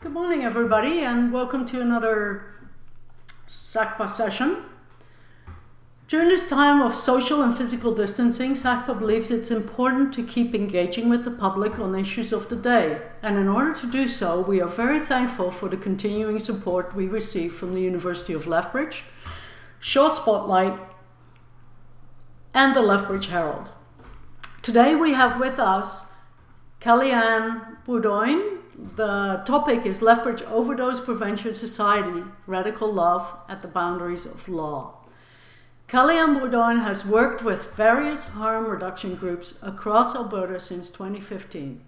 Good morning, everybody, and welcome to another SACPA session. During this time of social and physical distancing, SACPA believes it's important to keep engaging with the public on issues of the day. And in order to do so, we are very thankful for the continuing support we receive from the University of Lethbridge, Shaw Spotlight, and the Lethbridge Herald. Today we have with us Kellyanne Bowdoin. The topic is Lethbridge Overdose Prevention Society Radical Love at the Boundaries of Law. Kellyanne Bowdoin has worked with various harm reduction groups across Alberta since 2015.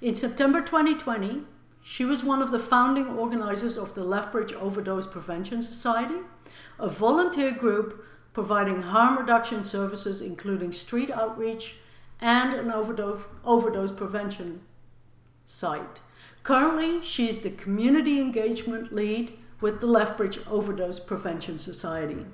In September 2020, she was one of the founding organizers of the Lethbridge Overdose Prevention Society, a volunteer group providing harm reduction services including street outreach and an overdose, overdose prevention site. Currently, she is the community engagement lead with the Lethbridge Overdose Prevention Society.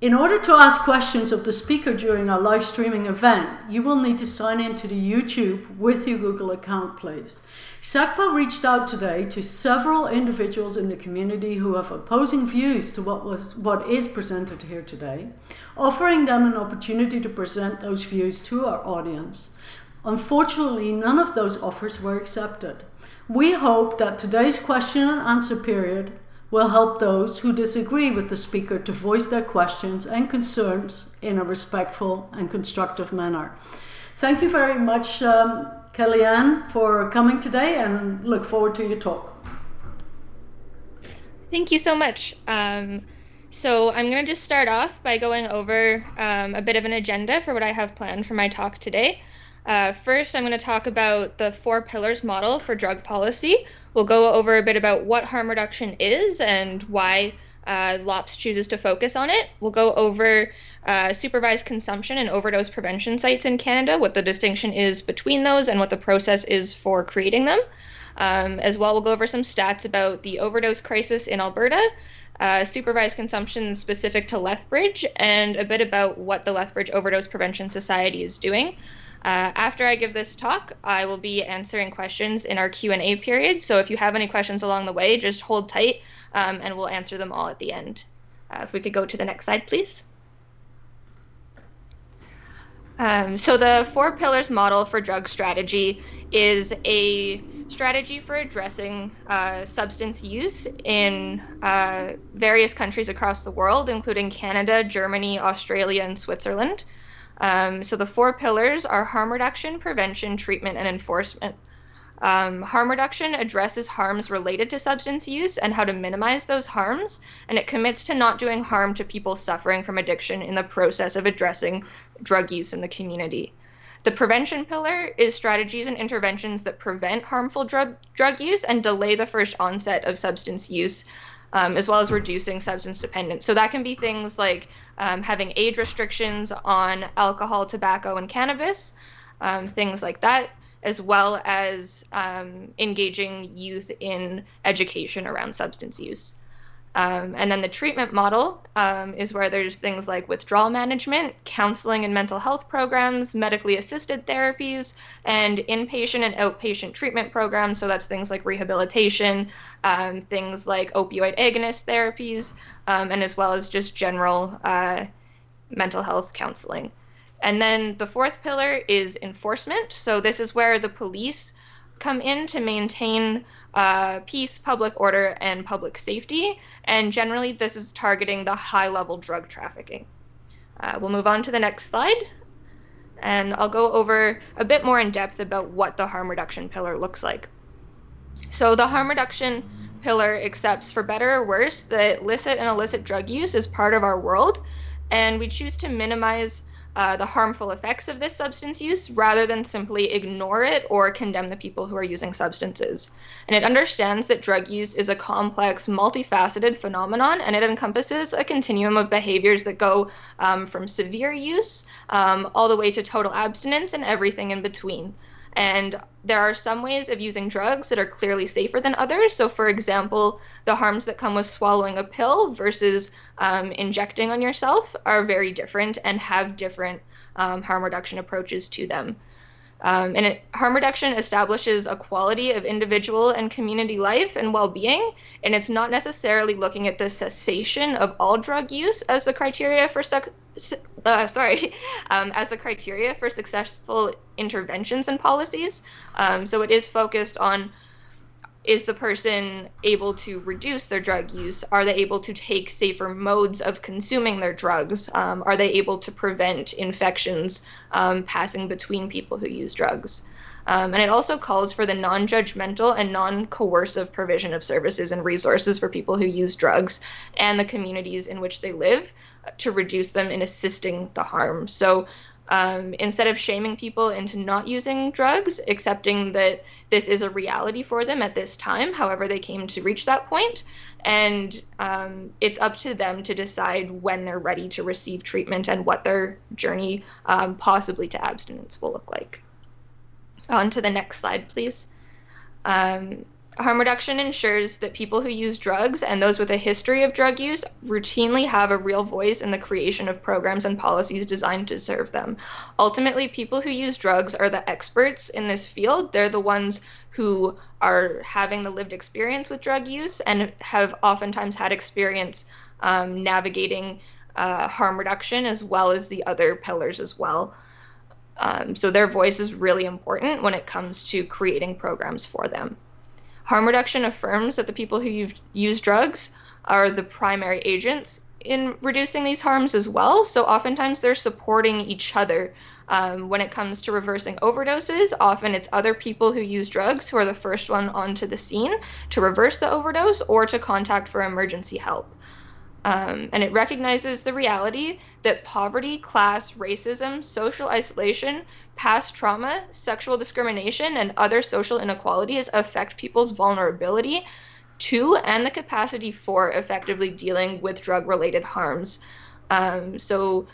In order to ask questions of the speaker during our live streaming event, you will need to sign into the YouTube with your Google account, please. SACPA reached out today to several individuals in the community who have opposing views to what, was, what is presented here today, offering them an opportunity to present those views to our audience. Unfortunately, none of those offers were accepted. We hope that today's question and answer period will help those who disagree with the speaker to voice their questions and concerns in a respectful and constructive manner. Thank you very much, um, Kellyanne, for coming today and look forward to your talk. Thank you so much. Um, so, I'm going to just start off by going over um, a bit of an agenda for what I have planned for my talk today. Uh, first, I'm going to talk about the four pillars model for drug policy, We'll go over a bit about what harm reduction is and why uh, LOPS chooses to focus on it. We'll go over uh, supervised consumption and overdose prevention sites in Canada, what the distinction is between those, and what the process is for creating them. Um, as well, we'll go over some stats about the overdose crisis in Alberta, uh, supervised consumption specific to Lethbridge, and a bit about what the Lethbridge Overdose Prevention Society is doing. Uh, after I give this talk, I will be answering questions in our Q&A period. So if you have any questions along the way, just hold tight um, and we'll answer them all at the end. Uh, if we could go to the next slide, please. Um, so the four pillars model for drug strategy is a strategy for addressing uh, substance use in uh, various countries across the world, including Canada, Germany, Australia, and Switzerland. Um, so the four pillars are harm reduction, prevention, treatment, and enforcement. Um, harm reduction addresses harms related to substance use and how to minimize those harms, and it commits to not doing harm to people suffering from addiction in the process of addressing drug use in the community. The prevention pillar is strategies and interventions that prevent harmful drug, drug use and delay the first onset of substance use um, as well as reducing substance dependence. So that can be things like um, having age restrictions on alcohol, tobacco, and cannabis, um, things like that, as well as um, engaging youth in education around substance use. Um, and then the treatment model um, is where there's things like withdrawal management, counseling and mental health programs, medically assisted therapies, and inpatient and outpatient treatment programs. So that's things like rehabilitation, um, things like opioid agonist therapies, um, and as well as just general uh, mental health counseling. And then the fourth pillar is enforcement. So this is where the police come in to maintain uh, peace, public order, and public safety. And generally, this is targeting the high level drug trafficking. Uh, we'll move on to the next slide. And I'll go over a bit more in depth about what the harm reduction pillar looks like. So, the harm reduction pillar accepts, for better or worse, that illicit and illicit drug use is part of our world, and we choose to minimize uh, the harmful effects of this substance use rather than simply ignore it or condemn the people who are using substances. And it understands that drug use is a complex, multifaceted phenomenon and it encompasses a continuum of behaviors that go um, from severe use um, all the way to total abstinence and everything in between. And there are some ways of using drugs that are clearly safer than others. So, for example, the harms that come with swallowing a pill versus um, injecting on yourself are very different and have different um, harm reduction approaches to them. Um, and it, harm reduction establishes a quality of individual and community life and well being. And it's not necessarily looking at the cessation of all drug use as the criteria for su- uh, sorry, um, as the criteria for successful interventions and policies. Um, so it is focused on is the person able to reduce their drug use? Are they able to take safer modes of consuming their drugs? Um, are they able to prevent infections um, passing between people who use drugs? Um, and it also calls for the non judgmental and non coercive provision of services and resources for people who use drugs and the communities in which they live to reduce them in assisting the harm. So um, instead of shaming people into not using drugs, accepting that this is a reality for them at this time, however, they came to reach that point, and um, it's up to them to decide when they're ready to receive treatment and what their journey, um, possibly to abstinence, will look like. On to the next slide, please. Um, Harm reduction ensures that people who use drugs and those with a history of drug use routinely have a real voice in the creation of programs and policies designed to serve them. Ultimately, people who use drugs are the experts in this field. They're the ones who are having the lived experience with drug use and have oftentimes had experience um, navigating uh, harm reduction as well as the other pillars as well. Um, so their voice is really important when it comes to creating programs for them. Harm reduction affirms that the people who use drugs are the primary agents in reducing these harms as well. So oftentimes they're supporting each other. Um, when it comes to reversing overdoses, often it's other people who use drugs who are the first one onto the scene to reverse the overdose or to contact for emergency help. Um, and it recognizes the reality that poverty, class, racism, social isolation, past trauma, sexual discrimination, and other social inequalities affect people's vulnerability to and the capacity for effectively dealing with drug related harms. Um, so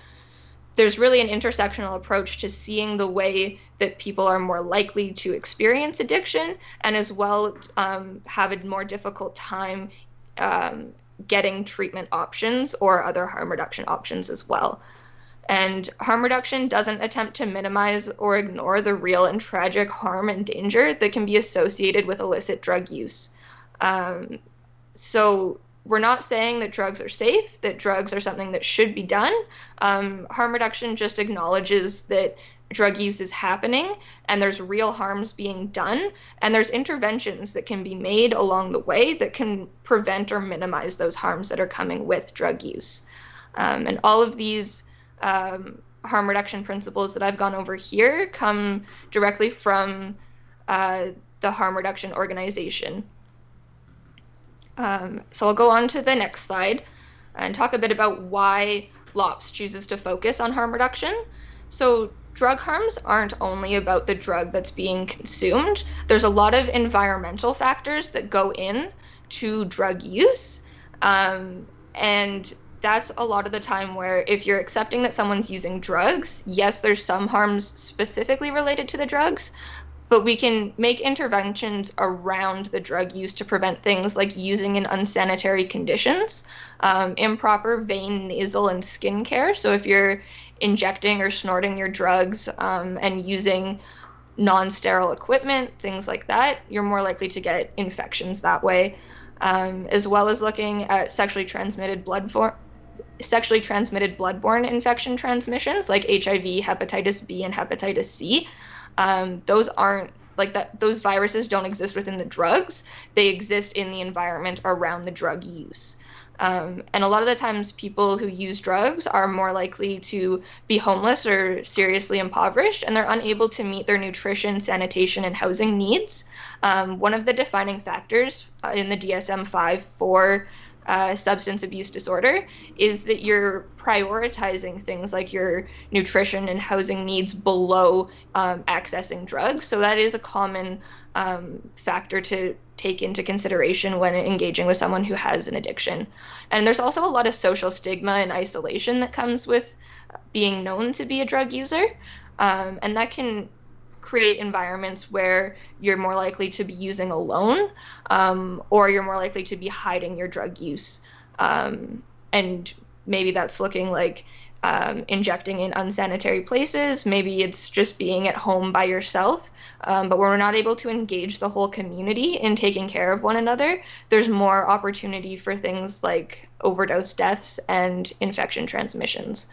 there's really an intersectional approach to seeing the way that people are more likely to experience addiction and as well um, have a more difficult time um, getting treatment options or other harm reduction options as well. And harm reduction doesn't attempt to minimize or ignore the real and tragic harm and danger that can be associated with illicit drug use. Um, so, we're not saying that drugs are safe, that drugs are something that should be done. Um, harm reduction just acknowledges that drug use is happening and there's real harms being done and there's interventions that can be made along the way that can prevent or minimize those harms that are coming with drug use um, and all of these um, harm reduction principles that i've gone over here come directly from uh, the harm reduction organization um, so i'll go on to the next slide and talk a bit about why lops chooses to focus on harm reduction so drug harms aren't only about the drug that's being consumed. There's a lot of environmental factors that go in to drug use. Um, and that's a lot of the time where if you're accepting that someone's using drugs, yes, there's some harms specifically related to the drugs, but we can make interventions around the drug use to prevent things like using in unsanitary conditions, um, improper vein, nasal, and skin care. So if you're injecting or snorting your drugs um, and using non-sterile equipment, things like that, you're more likely to get infections that way. Um, as well as looking at sexually transmitted bloodborne sexually transmitted bloodborne infection transmissions like HIV, hepatitis B, and hepatitis C. Um, those aren't like that. Those viruses don't exist within the drugs; they exist in the environment around the drug use. Um, and a lot of the times, people who use drugs are more likely to be homeless or seriously impoverished, and they're unable to meet their nutrition, sanitation, and housing needs. Um, one of the defining factors uh, in the DSM 5 for uh, substance abuse disorder is that you're prioritizing things like your nutrition and housing needs below um, accessing drugs. So that is a common um, factor to take into consideration when engaging with someone who has an addiction. And there's also a lot of social stigma and isolation that comes with being known to be a drug user. Um, and that can create environments where you're more likely to be using alone um, or you're more likely to be hiding your drug use. Um, and maybe that's looking like um, injecting in unsanitary places. Maybe it's just being at home by yourself. Um, but when we're not able to engage the whole community in taking care of one another, there's more opportunity for things like overdose deaths and infection transmissions.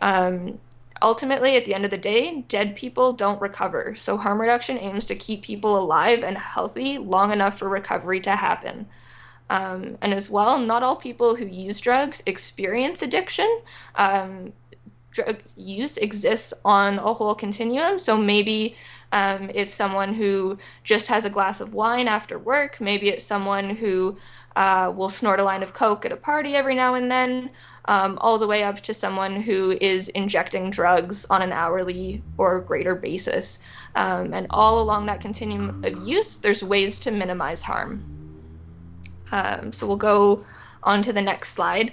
Um, ultimately, at the end of the day, dead people don't recover. So, harm reduction aims to keep people alive and healthy long enough for recovery to happen. Um, and as well, not all people who use drugs experience addiction. Um, drug use exists on a whole continuum. So maybe um, it's someone who just has a glass of wine after work. Maybe it's someone who uh, will snort a line of coke at a party every now and then, um, all the way up to someone who is injecting drugs on an hourly or greater basis. Um, and all along that continuum of use, there's ways to minimize harm. Um, so we'll go on to the next slide.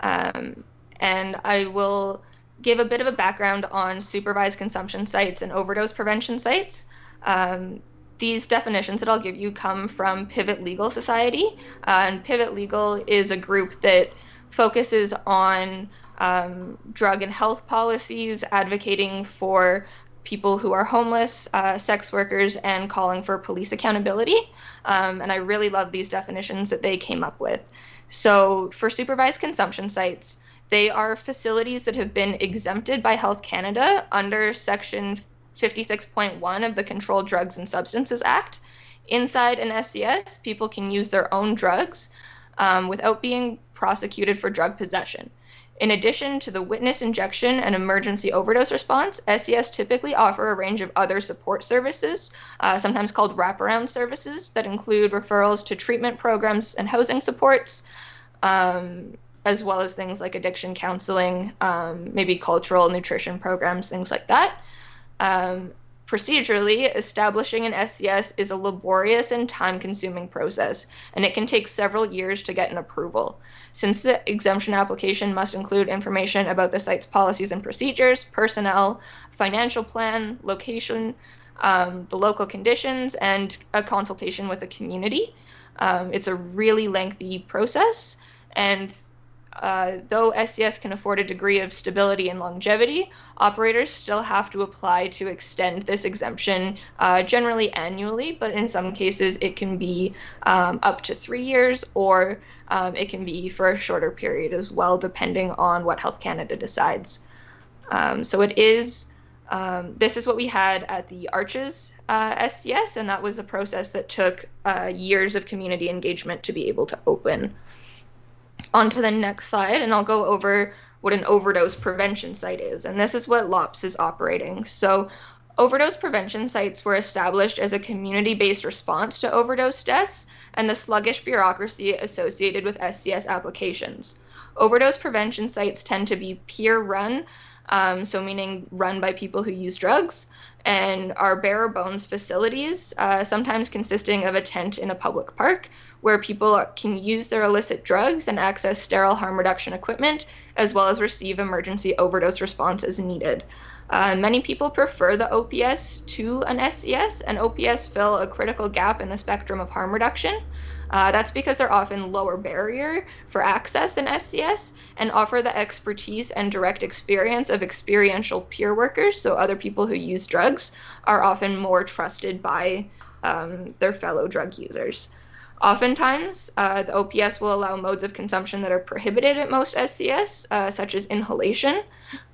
Um, and I will give a bit of a background on supervised consumption sites and overdose prevention sites. Um, these definitions that I'll give you come from Pivot Legal Society. Uh, and Pivot Legal is a group that focuses on um, drug and health policies, advocating for people who are homeless, uh, sex workers, and calling for police accountability. Um, and I really love these definitions that they came up with. So, for supervised consumption sites, they are facilities that have been exempted by Health Canada under Section 56.1 of the Controlled Drugs and Substances Act. Inside an SCS, people can use their own drugs um, without being prosecuted for drug possession. In addition to the witness injection and emergency overdose response, SCS typically offer a range of other support services, uh, sometimes called wraparound services, that include referrals to treatment programs and housing supports, um, as well as things like addiction counseling, um, maybe cultural nutrition programs, things like that. Um, procedurally, establishing an SCS is a laborious and time consuming process, and it can take several years to get an approval. Since the exemption application must include information about the site's policies and procedures, personnel, financial plan, location, um, the local conditions, and a consultation with the community. Um, it's a really lengthy process, and uh, though SCS can afford a degree of stability and longevity, operators still have to apply to extend this exemption, uh, generally annually, but in some cases it can be um, up to three years or um, it can be for a shorter period as well, depending on what Health Canada decides. Um, so it is, um, this is what we had at the Arches uh, SCS, and that was a process that took uh, years of community engagement to be able to open. On to the next slide, and I'll go over what an overdose prevention site is. And this is what LOPS is operating. So, overdose prevention sites were established as a community based response to overdose deaths and the sluggish bureaucracy associated with SCS applications. Overdose prevention sites tend to be peer run, um, so meaning run by people who use drugs, and are bare bones facilities, uh, sometimes consisting of a tent in a public park where people can use their illicit drugs and access sterile harm reduction equipment, as well as receive emergency overdose response as needed. Uh, many people prefer the OPS to an SCS, and OPS fill a critical gap in the spectrum of harm reduction. Uh, that's because they're often lower barrier for access than SCS and offer the expertise and direct experience of experiential peer workers. So, other people who use drugs are often more trusted by um, their fellow drug users. Oftentimes, uh, the OPS will allow modes of consumption that are prohibited at most SCS, uh, such as inhalation.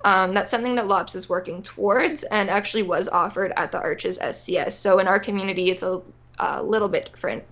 Um, that's something that LOPS is working towards and actually was offered at the Arches SCS. So in our community, it's a, a little bit different.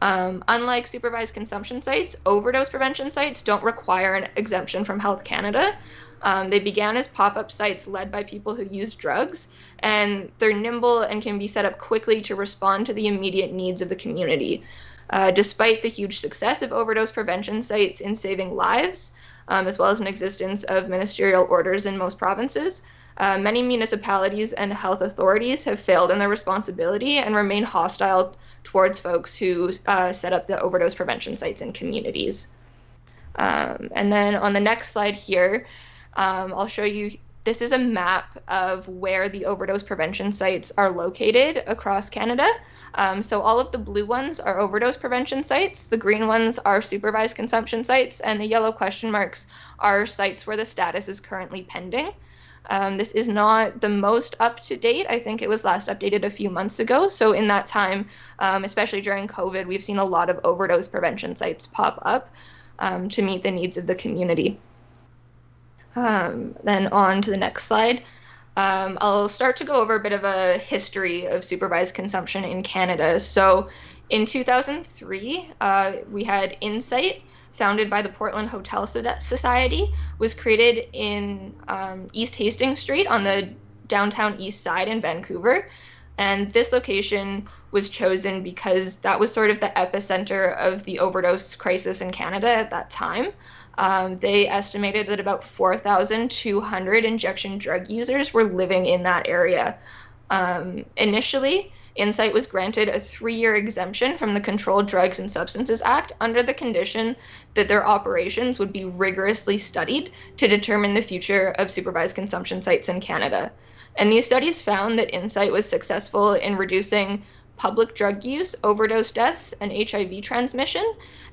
Um, unlike supervised consumption sites, overdose prevention sites don't require an exemption from Health Canada. Um, they began as pop up sites led by people who use drugs, and they're nimble and can be set up quickly to respond to the immediate needs of the community. Uh, despite the huge success of overdose prevention sites in saving lives, um, as well as an existence of ministerial orders in most provinces, uh, many municipalities and health authorities have failed in their responsibility and remain hostile towards folks who uh, set up the overdose prevention sites in communities. Um, and then on the next slide here, um, I'll show you this is a map of where the overdose prevention sites are located across Canada. Um, so all of the blue ones are overdose prevention sites, the green ones are supervised consumption sites, and the yellow question marks are sites where the status is currently pending. Um, this is not the most up to date. I think it was last updated a few months ago. So, in that time, um, especially during COVID, we've seen a lot of overdose prevention sites pop up um, to meet the needs of the community. Um, then, on to the next slide. Um, I'll start to go over a bit of a history of supervised consumption in Canada. So, in 2003, uh, we had Insite, founded by the Portland Hotel Society, was created in um, East Hastings Street on the downtown east side in Vancouver. And this location was chosen because that was sort of the epicenter of the overdose crisis in Canada at that time. Um, they estimated that about 4,200 injection drug users were living in that area. Um, initially, Insite was granted a three year exemption from the Controlled Drugs and Substances Act under the condition that their operations would be rigorously studied to determine the future of supervised consumption sites in Canada. And these studies found that Insite was successful in reducing public drug use, overdose deaths, and HIV transmission,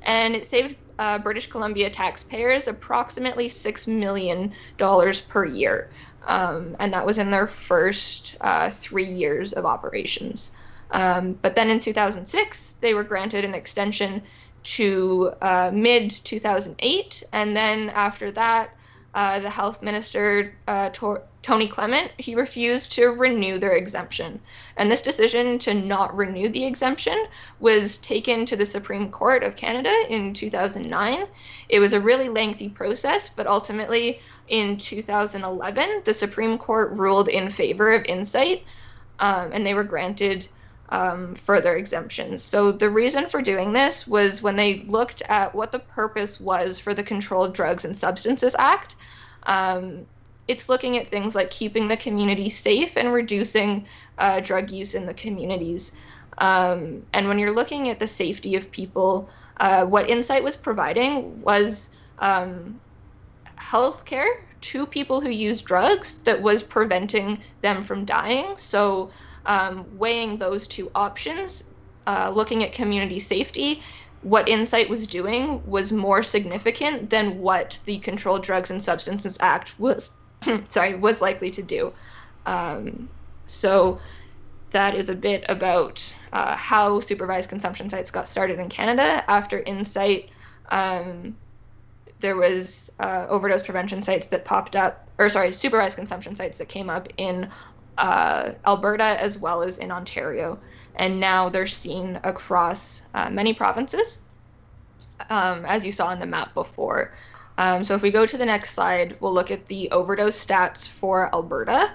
and it saved uh, British Columbia taxpayers approximately $6 million per year um, and that was in their first uh, three years of operations. Um, but then in 2006, they were granted an extension to uh, mid 2008, and then after that, uh, the health minister uh, to- Tony Clement he refused to renew their exemption, and this decision to not renew the exemption was taken to the Supreme Court of Canada in 2009. It was a really lengthy process, but ultimately in 2011, the Supreme Court ruled in favor of Insite um, and they were granted um, further exemptions. So the reason for doing this was when they looked at what the purpose was for the Controlled Drugs and Substances Act. Um, it's looking at things like keeping the community safe and reducing uh, drug use in the communities. Um, and when you're looking at the safety of people, uh, what Insite was providing was um, health care to people who use drugs that was preventing them from dying. So, um, weighing those two options, uh, looking at community safety, what Insite was doing was more significant than what the Controlled Drugs and Substances Act was, sorry, was likely to do. Um, so, that is a bit about uh, how supervised consumption sites got started in Canada after Insite, Um, there was uh, overdose prevention sites that popped up, or sorry, supervised consumption sites that came up in uh, Alberta as well as in Ontario, and now they're seen across uh, many provinces, um, as you saw in the map before. Um, so if we go to the next slide, we'll look at the overdose stats for Alberta,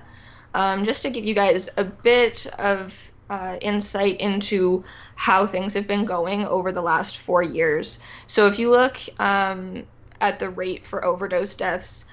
um, just to give you guys a bit of uh, insight into how things have been going over the last four years. So if you look um, at the rate for overdose deaths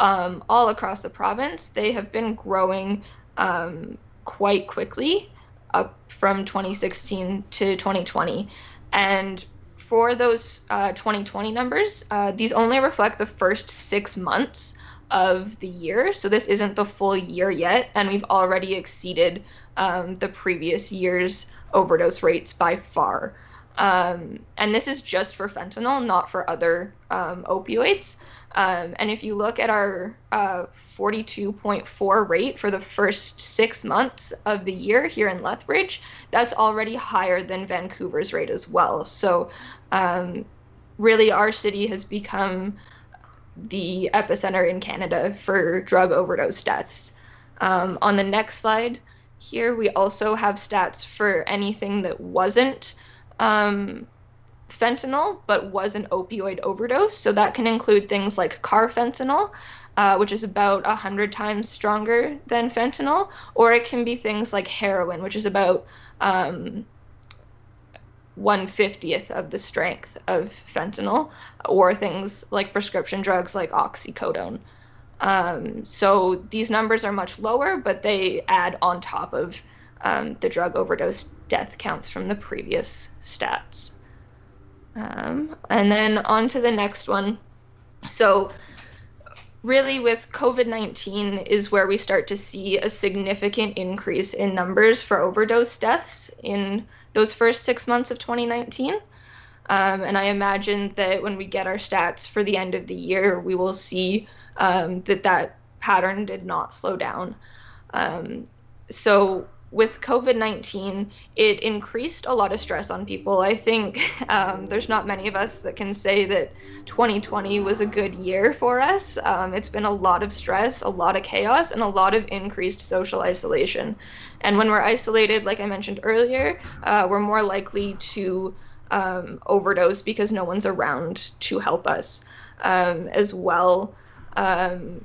um, all across the province. They have been growing um, quite quickly up from 2016 to 2020. And for those uh, 2020 numbers, uh, these only reflect the first six months of the year. So this isn't the full year yet, and we've already exceeded um, the previous year's overdose rates by far. Um, and this is just for fentanyl, not for other um, opioids. Um, and if you look at our uh, 42.4 rate for the first six months of the year here in Lethbridge, that's already higher than Vancouver's rate as well. So, um, really, our city has become the epicenter in Canada for drug overdose deaths. Um, on the next slide, here we also have stats for anything that wasn't um, fentanyl, but was an opioid overdose. So that can include things like carfentanil, uh, which is about 100 times stronger than fentanyl, or it can be things like heroin, which is about um, 150th of the strength of fentanyl, or things like prescription drugs like oxycodone. Um, so these numbers are much lower, but they add on top of um, the drug overdose death counts from the previous stats. Um, and then on to the next one. So really with COVID-19 is where we start to see a significant increase in numbers for overdose deaths in those first six months of 2019. Um, and I imagine that when we get our stats for the end of the year, we will see um, that that pattern did not slow down. Um, so with COVID 19, it increased a lot of stress on people. I think um, there's not many of us that can say that 2020 was a good year for us. Um, it's been a lot of stress, a lot of chaos, and a lot of increased social isolation. And when we're isolated, like I mentioned earlier, uh, we're more likely to um, overdose because no one's around to help us. Um, as well, um,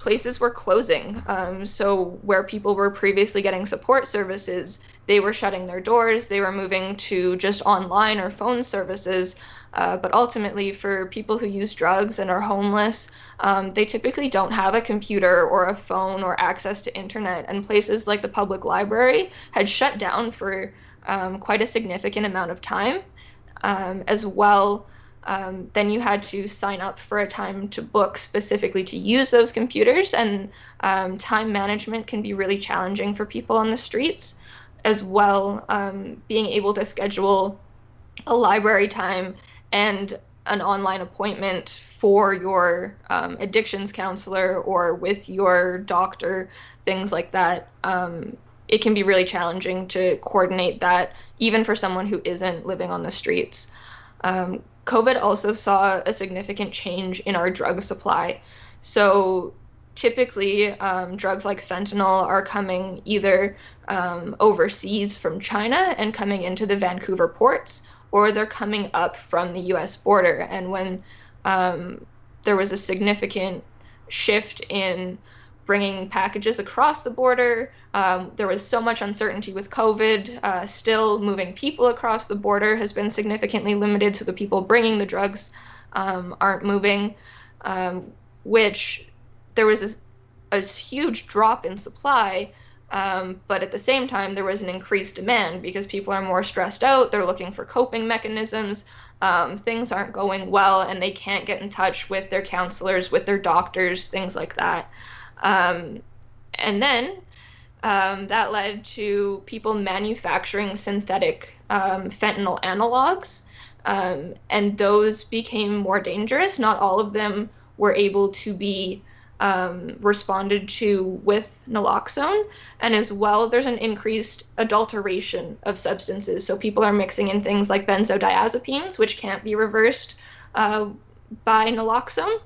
places were closing. Um, so where people were previously getting support services, they were shutting their doors. They were moving to just online or phone services. Uh, but ultimately, for people who use drugs and are homeless, um, they typically don't have a computer or a phone or access to internet. And places like the public library had shut down for um, quite a significant amount of time. Um, as well, um, then you had to sign up for a time to book specifically to use those computers, and um, time management can be really challenging for people on the streets. As well, um, being able to schedule a library time and an online appointment for your um, addictions counselor or with your doctor, things like that. Um, it can be really challenging to coordinate that, even for someone who isn't living on the streets. Um, COVID also saw a significant change in our drug supply. So typically, um, drugs like fentanyl are coming either um, overseas from China and coming into the Vancouver ports, or they're coming up from the US border. And when um, there was a significant shift in bringing packages across the border. Um, there was so much uncertainty with COVID. Uh, still, moving people across the border has been significantly limited, so the people bringing the drugs um, aren't moving, um, which there was a, a, huge drop in supply. Um, but at the same time, there was an increased demand because people are more stressed out. They're looking for coping mechanisms. Um, things aren't going well, and they can't get in touch with their counselors, with their doctors, things like that. Um, and then um, that led to people manufacturing synthetic um, fentanyl analogs, um, and those became more dangerous. Not all of them were able to be um, responded to with naloxone, and as well, there's an increased adulteration of substances. So people are mixing in things like benzodiazepines, which can't be reversed uh, by naloxone,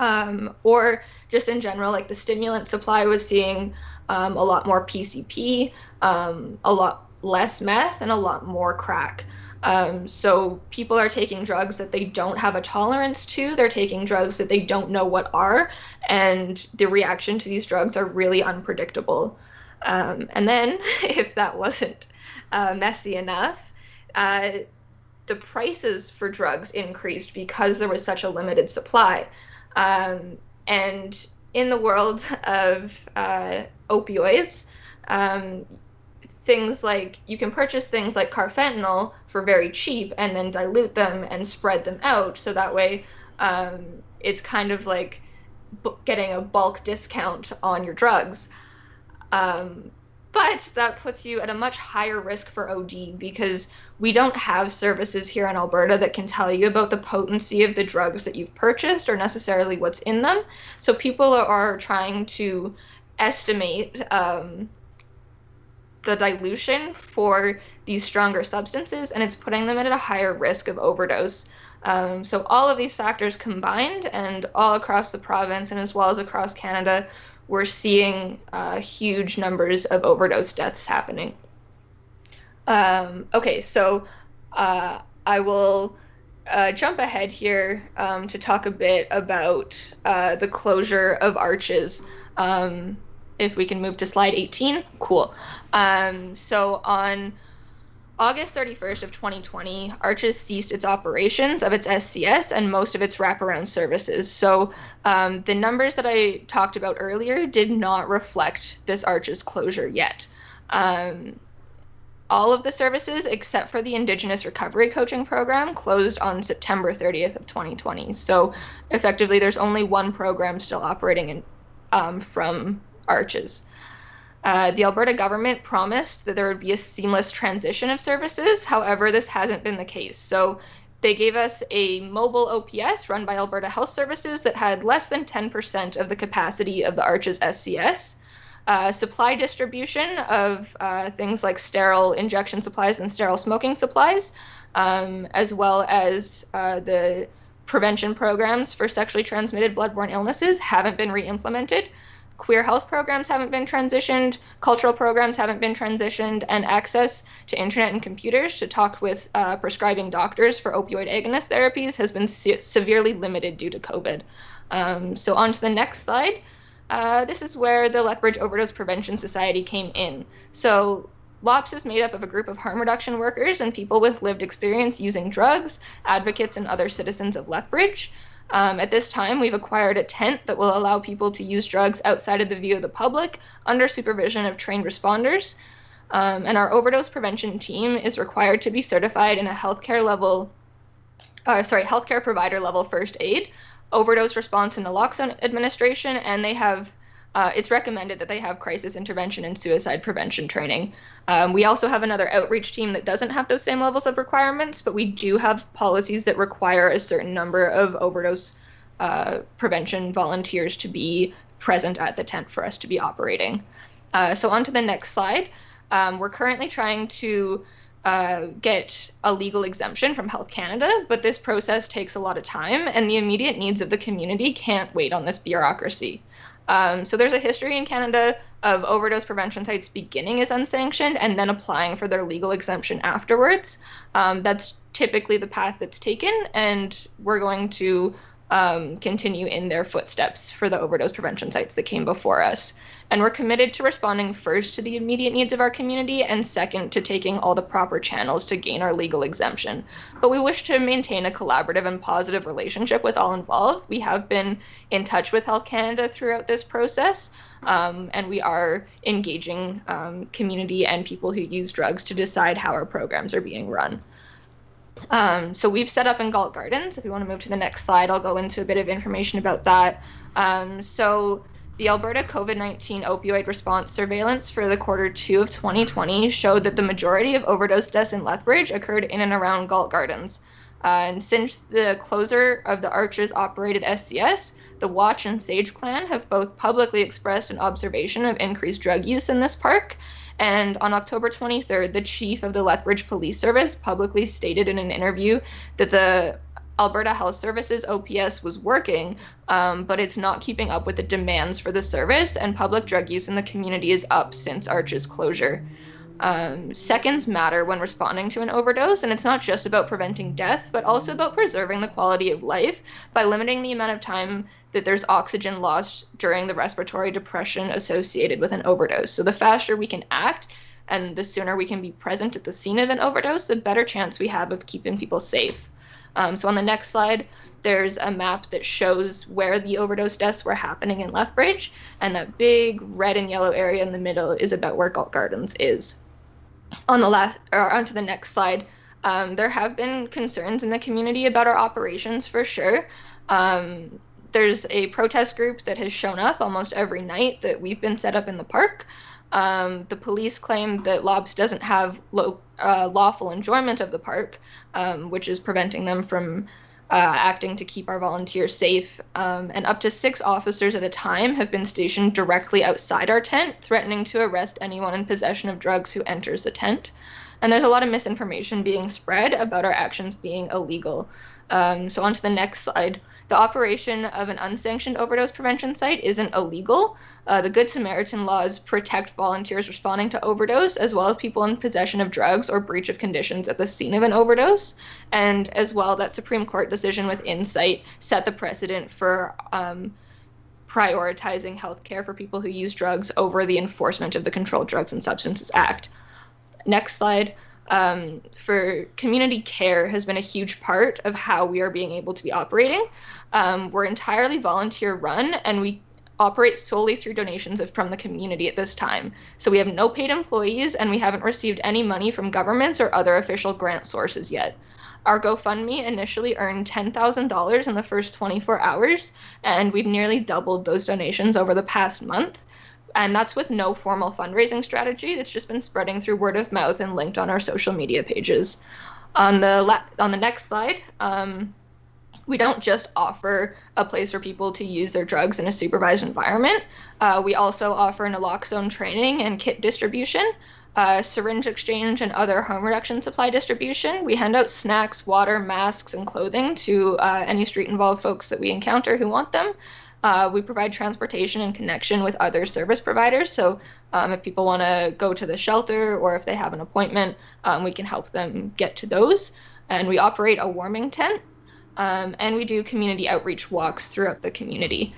um, or just in general, like the stimulant supply was seeing um, a lot more PCP, um, a lot less meth, and a lot more crack. Um, so people are taking drugs that they don't have a tolerance to. They're taking drugs that they don't know what are, and the reaction to these drugs are really unpredictable. Um, and then, if that wasn't uh, messy enough, uh, the prices for drugs increased because there was such a limited supply. Um, and in the world of uh, opioids, um, things like you can purchase things like carfentanil for very cheap and then dilute them and spread them out. So that way um, it's kind of like getting a bulk discount on your drugs. Um, but that puts you at a much higher risk for OD because we don't have services here in Alberta that can tell you about the potency of the drugs that you've purchased or necessarily what's in them. So people are trying to estimate um, the dilution for these stronger substances, and it's putting them at a higher risk of overdose. Um, so all of these factors combined, and all across the province and as well as across Canada, we're seeing uh, huge numbers of overdose deaths happening. Um, okay, so uh, I will uh, jump ahead here um, to talk a bit about uh, the closure of arches. Um, if we can move to slide 18, cool. Um, so on August 31st of 2020, Arches ceased its operations of its SCS and most of its wraparound services. So um, the numbers that I talked about earlier did not reflect this Arches closure yet. Um, all of the services except for the Indigenous Recovery Coaching Program closed on September 30th of 2020. So effectively, there's only one program still operating in, um, from Arches. Uh, the Alberta government promised that there would be a seamless transition of services. However, this hasn't been the case. So they gave us a mobile OPS run by Alberta Health Services that had less than 10% of the capacity of the Arches SCS. Uh, supply distribution of uh, things like sterile injection supplies and sterile smoking supplies, um, as well as uh, the prevention programs for sexually transmitted bloodborne illnesses, haven't been re implemented queer health programs haven't been transitioned, cultural programs haven't been transitioned, and access to internet and computers to talk with uh, prescribing doctors for opioid agonist therapies has been se- severely limited due to COVID. Um, so, on to the next slide. Uh, this is where the Lethbridge Overdose Prevention Society came in. So, LOPS is made up of a group of harm reduction workers and people with lived experience using drugs, advocates, and other citizens of Lethbridge. Um, at this time, we've acquired a tent that will allow people to use drugs outside of the view of the public under supervision of trained responders. Um, and our overdose prevention team is required to be certified in a healthcare level, uh, sorry, healthcare provider level first aid, overdose response and naloxone administration, and they have uh, it's recommended that they have crisis intervention and suicide prevention training. Um, we also have another outreach team that doesn't have those same levels of requirements, but we do have policies that require a certain number of overdose uh, prevention volunteers to be present at the tent for us to be operating. Uh, so, on to the next slide. Um, we're currently trying to uh, get a legal exemption from Health Canada, but this process takes a lot of time, and the immediate needs of the community can't wait on this bureaucracy. Um, so there's a history in Canada of overdose prevention sites beginning as unsanctioned and then applying for their legal exemption afterwards. Um, that's typically the path that's taken, and we're going to um, continue in their footsteps for the overdose prevention sites that came before us. And we're committed to responding first to the immediate needs of our community and second to taking all the proper channels to gain our legal exemption. But we wish to maintain a collaborative and positive relationship with all involved. We have been in touch with Health Canada throughout this process, um, and we are engaging um, community and people who use drugs to decide how our programs are being run. Um, so we've set up in Galt Gardens. If you want to move to the next slide, I'll go into a bit of information about that. Um, so the Alberta COVID 19 opioid response surveillance for the quarter two of 2020 showed that the majority of overdose deaths in Lethbridge occurred in and around Galt Gardens. Uh, and since the closure of the Arches operated SCS, the Watch and Sage clan have both publicly expressed an observation of increased drug use in this park. And on October 23rd, the chief of the Lethbridge Police Service publicly stated in an interview that the Alberta Health Services OPS was working, um, but it's not keeping up with the demands for the service, and public drug use in the community is up since Arch's closure. Um, seconds matter when responding to an overdose, and it's not just about preventing death, but also about preserving the quality of life by limiting the amount of time that there's oxygen lost during the respiratory depression associated with an overdose. So the faster we can act and the sooner we can be present at the scene of an overdose, the better chance we have of keeping people safe. Um, so on the next slide, there's a map that shows where the overdose deaths were happening in Lethbridge, and that big red and yellow area in the middle is about where Galt Gardens is. On the left, or onto the next slide, um, there have been concerns in the community about our operations for sure. Um, there's a protest group that has shown up almost every night that we've been set up in the park. Um, the police claim that LOPS doesn't have lo- uh, lawful enjoyment of the park, um, which is preventing them from uh, acting to keep our volunteers safe. Um, and up to six officers at a time have been stationed directly outside our tent, threatening to arrest anyone in possession of drugs who enters the tent. And there's a lot of misinformation being spread about our actions being illegal. Um, so, on to the next slide. The operation of an unsanctioned overdose prevention site isn't illegal. Uh, the Good Samaritan laws protect volunteers responding to overdose, as well as people in possession of drugs or breach of conditions at the scene of an overdose. And as well, that Supreme Court decision with Insite set the precedent for um, prioritizing healthcare for people who use drugs over the enforcement of the Controlled Drugs and Substances Act. Next slide um, for community care has been a huge part of how we are being able to be operating. Um, we're entirely volunteer run, and we operate solely through donations from the community at this time. So we have no paid employees and we haven't received any money from governments or other official grant sources yet. Our GoFundMe initially earned $10,000 in the first 24 hours, and we've nearly doubled those donations over the past month. And that's with no formal fundraising strategy. It's just been spreading through word of mouth and linked on our social media pages. On the la- on the next slide, um, we don't just offer a place for people to use their drugs in a supervised environment. Uh, we also offer naloxone training and kit distribution, uh, syringe exchange, and other harm reduction supply distribution. We hand out snacks, water, masks, and clothing to uh, any street involved folks that we encounter who want them. Uh, we provide transportation and connection with other service providers. So, um, if people want to go to the shelter or if they have an appointment, um, we can help them get to those. And we operate a warming tent um, and we do community outreach walks throughout the community.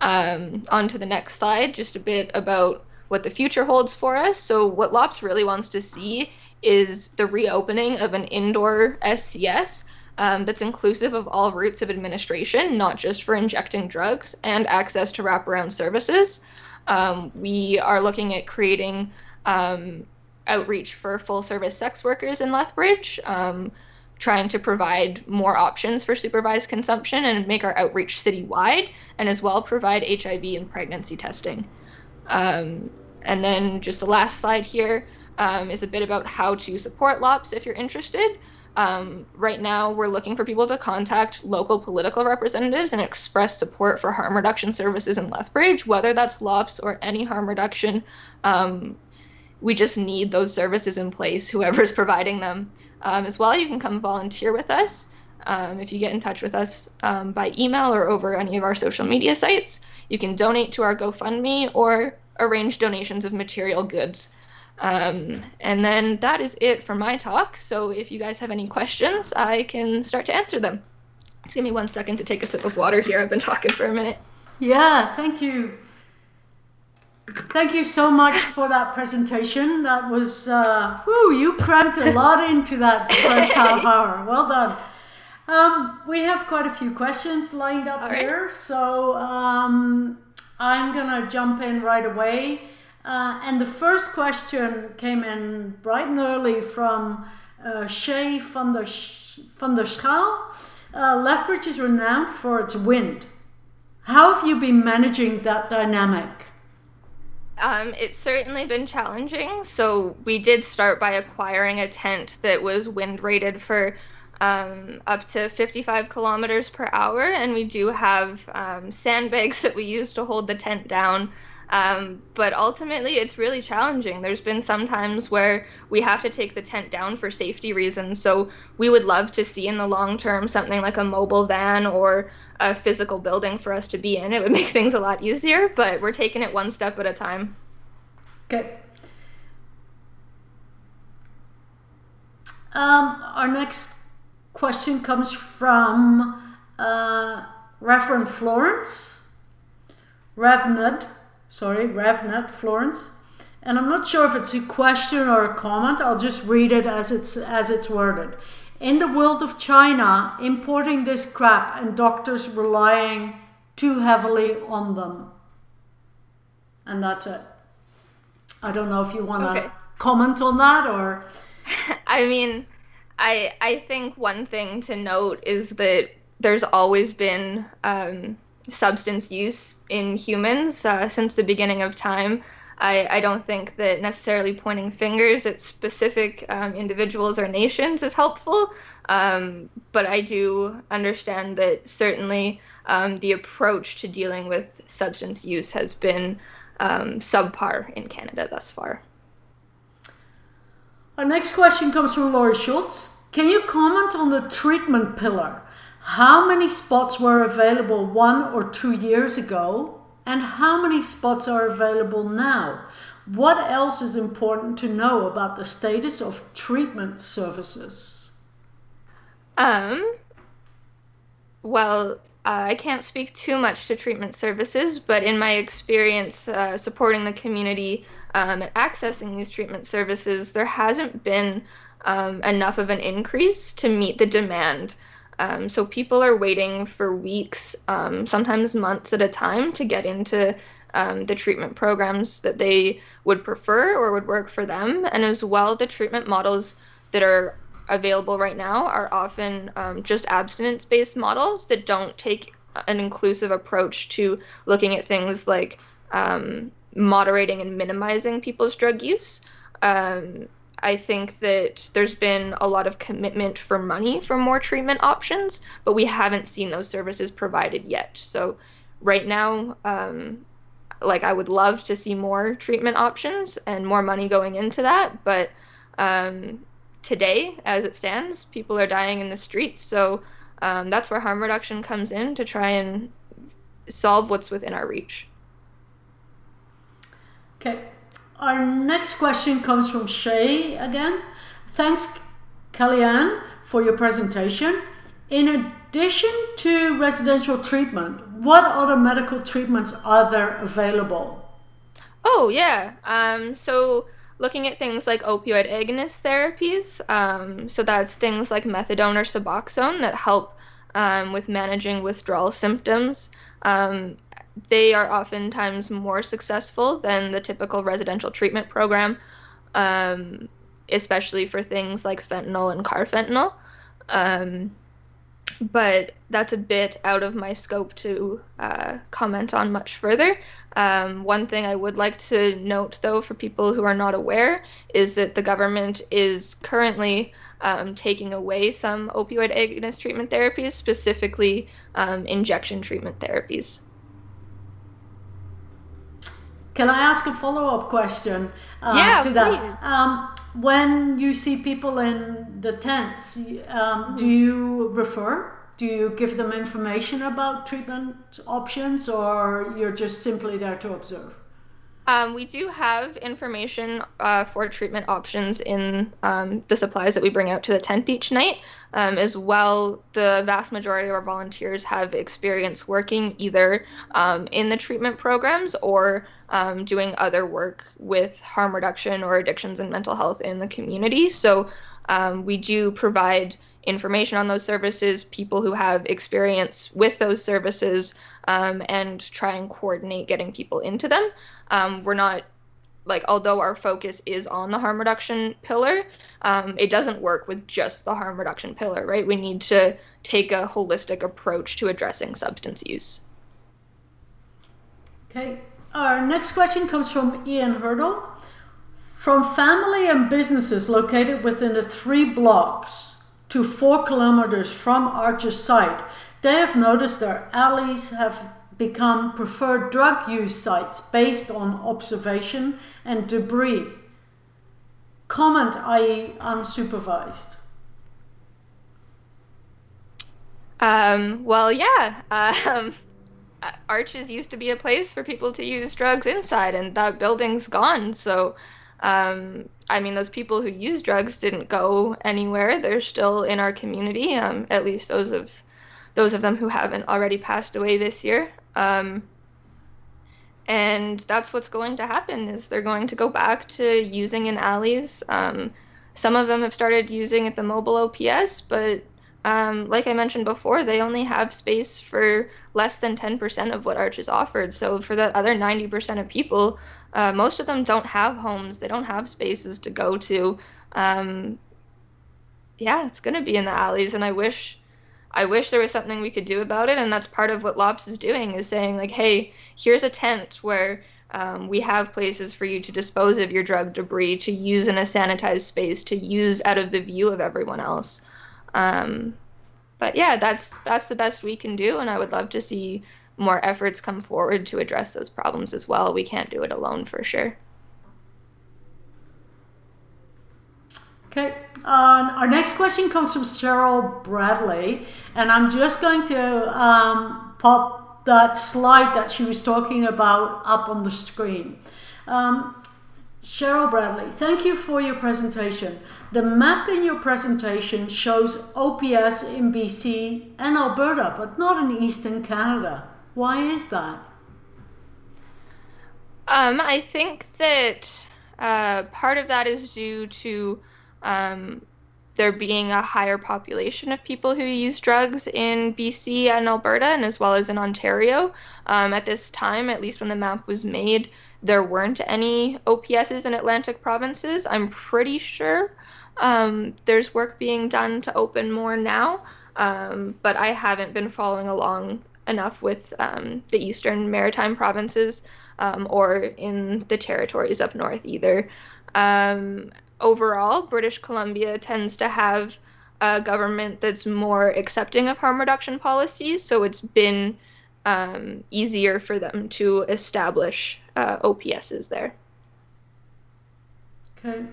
Um, on to the next slide, just a bit about what the future holds for us. So, what LOPS really wants to see is the reopening of an indoor SCS um, that's inclusive of all routes of administration, not just for injecting drugs, and access to wraparound services. Um, we are looking at creating um, outreach for full service sex workers in Lethbridge. Um, trying to provide more options for supervised consumption and make our outreach citywide, and as well provide HIV and pregnancy testing. Um, and then just the last slide here um, is a bit about how to support LOPS if you're interested. Um, right now, we're looking for people to contact local political representatives and express support for harm reduction services in Lethbridge, whether that's LOPS or any harm reduction. We just need those services in place, whoever's providing them. Um, as well, you can come volunteer with us um, if you get in touch with us um, by email or over any of our social media sites. You can donate to our GoFundMe or arrange donations of material goods. Um, and then that is it for my talk. So if you guys have any questions, I can start to answer them. Just give me one second to take a sip of water here. I've been talking for a minute. Yeah, thank you. Thank you so much for that presentation. That was, uh, whew, you crammed a lot into that first half hour. Well done. Um, we have quite a few questions lined up All here, so um, I'm gonna jump in right away. Uh, and the first question came in bright and early from uh, Shay van der, Sch- van der Schaal. Uh, Lethbridge is renowned for its wind. How have you been managing that dynamic? Um, it's certainly been challenging. So we did start by acquiring a tent that was wind rated for um, up to 55 kilometers per hour, and we do have um, sandbags that we use to hold the tent down. Um, but ultimately, it's really challenging. There's been some times where we have to take the tent down for safety reasons. So we would love to see in the long term something like a mobile van or a physical building for us to be in. It would make things a lot easier, but we're taking it one step at a time. Okay. Um, our next question comes from uh, Reverend Florence, Revnut, sorry, Revnut Florence, and I'm not sure if it's a question or a comment. I'll just read it as it's as it's worded. In the world of China, importing this crap and doctors relying too heavily on them. And that's it. I don't know if you want to Okay. comment on that or. I mean, I I think one thing to note is that there's always been um, substance use in humans uh, since the beginning of time. I, I don't think that necessarily pointing fingers at specific um, individuals or nations is helpful, um, but I do understand that certainly um, the approach to dealing with substance use has been um, subpar in Canada thus far. Our next question comes from Laurie Schultz. Can you comment on the treatment pillar? How many spots were available one or two years ago? And how many spots are available now? What else is important to know about the status of treatment services? Um, well, uh, I can't speak too much to treatment services, but in my experience uh, supporting the community um, accessing these treatment services, there hasn't been um, enough of an increase to meet the demand. Um, so people are waiting for weeks, um, sometimes months at a time, to get into um, the treatment programs that they would prefer or would work for them. And as well, the treatment models that are available right now are often um, just abstinence based models that don't take an inclusive approach to looking at things like um, moderating and minimizing people's drug use. Um, I think that there's been a lot of commitment for money for more treatment options, but we haven't seen those services provided yet. So, right now, um, like I would love to see more treatment options and more money going into that, but um, today, as it stands, people are dying in the streets. So um, that's where harm reduction comes in to try and solve what's within our reach. Okay. Our next question comes from Shay again. Thanks, Kellyanne, for your presentation. In addition to residential treatment, what other medical treatments are there available? Oh, yeah. Um, so, looking at things like opioid agonist therapies, um, so that's things like methadone or Suboxone that help um, with managing withdrawal symptoms. Um, they are oftentimes more successful than the typical residential treatment program, um, especially for things like fentanyl and carfentanil. Um, but that's a bit out of my scope to uh, comment on much further. Um, one thing I would like to note, though, for people who are not aware, is that the government is currently um, taking away some opioid agonist treatment therapies, specifically um, injection treatment therapies. Can I ask a follow up question uh, yeah, to that? Um, when you see people in the tents, um, do you refer? Do you give them information about treatment options, or you're just simply there to observe? Um, we do have information uh, for treatment options in um, the supplies that we bring out to the tent each night. Um, as well, the vast majority of our volunteers have experience working either um, in the treatment programs or um, doing other work with harm reduction or addictions and mental health in the community. So um, we do provide information on those services, people who have experience with those services, um, and try and coordinate getting people into them. Um, we're not like although our focus is on the harm reduction pillar, um, it doesn't work with just the harm reduction pillar, right? We need to take a holistic approach to addressing substance use. Okay, our next question comes from Ian Hurdle. From family and businesses located within the three blocks to four kilometers from Arches site, they have noticed their alleys have become preferred drug use sites based on observation and debris. Comment, i.e., unsupervised. Um, well, yeah. Um, Arches used to be a place for people to use drugs inside, and that building's gone. So, um, I mean, those people who use drugs didn't go anywhere. They're still in our community. Um, at least those of those of them who haven't already passed away this year. Um, and that's what's going to happen is they're going to go back to using in alleys. Um, some of them have started using at the mobile OPS, but um, like I mentioned before, they only have space for less than 10% of what Arches offered. So for that other 90% of people, uh, most of them don't have homes. They don't have spaces to go to. Um, yeah, it's going to be in the alleys, and I wish I wish there was something we could do about it, and that's part of what LOPS is doing is saying like, hey, here's a tent where um, we have places for you to dispose of your drug debris, to use in a sanitized space, to use out of the view of everyone else. Um, but yeah, that's that's the best we can do, and I would love to see more efforts come forward to address those problems as well. We can't do it alone for sure. Okay, um, our next question comes from Cheryl Bradley, and I'm just going to um, pop that slide that she was talking about up on the screen. Um, Cheryl Bradley, thank you for your presentation. The map in your presentation shows OPS in BC and Alberta, but not in Eastern Canada. Why is that? Um, I think that uh, part of that is due to um, there being a higher population of people who use drugs in BC and Alberta, and as well as in Ontario. Um, at this time, at least when the map was made, there weren't any OPSs in Atlantic provinces. I'm pretty sure um, there's work being done to open more now, um, but I haven't been following along enough with um, the eastern maritime provinces um, or in the territories up north either. Um, overall, British Columbia tends to have a government that's more accepting of harm reduction policies, so it's been um, easier for them to establish uh, OPSs there. Okay.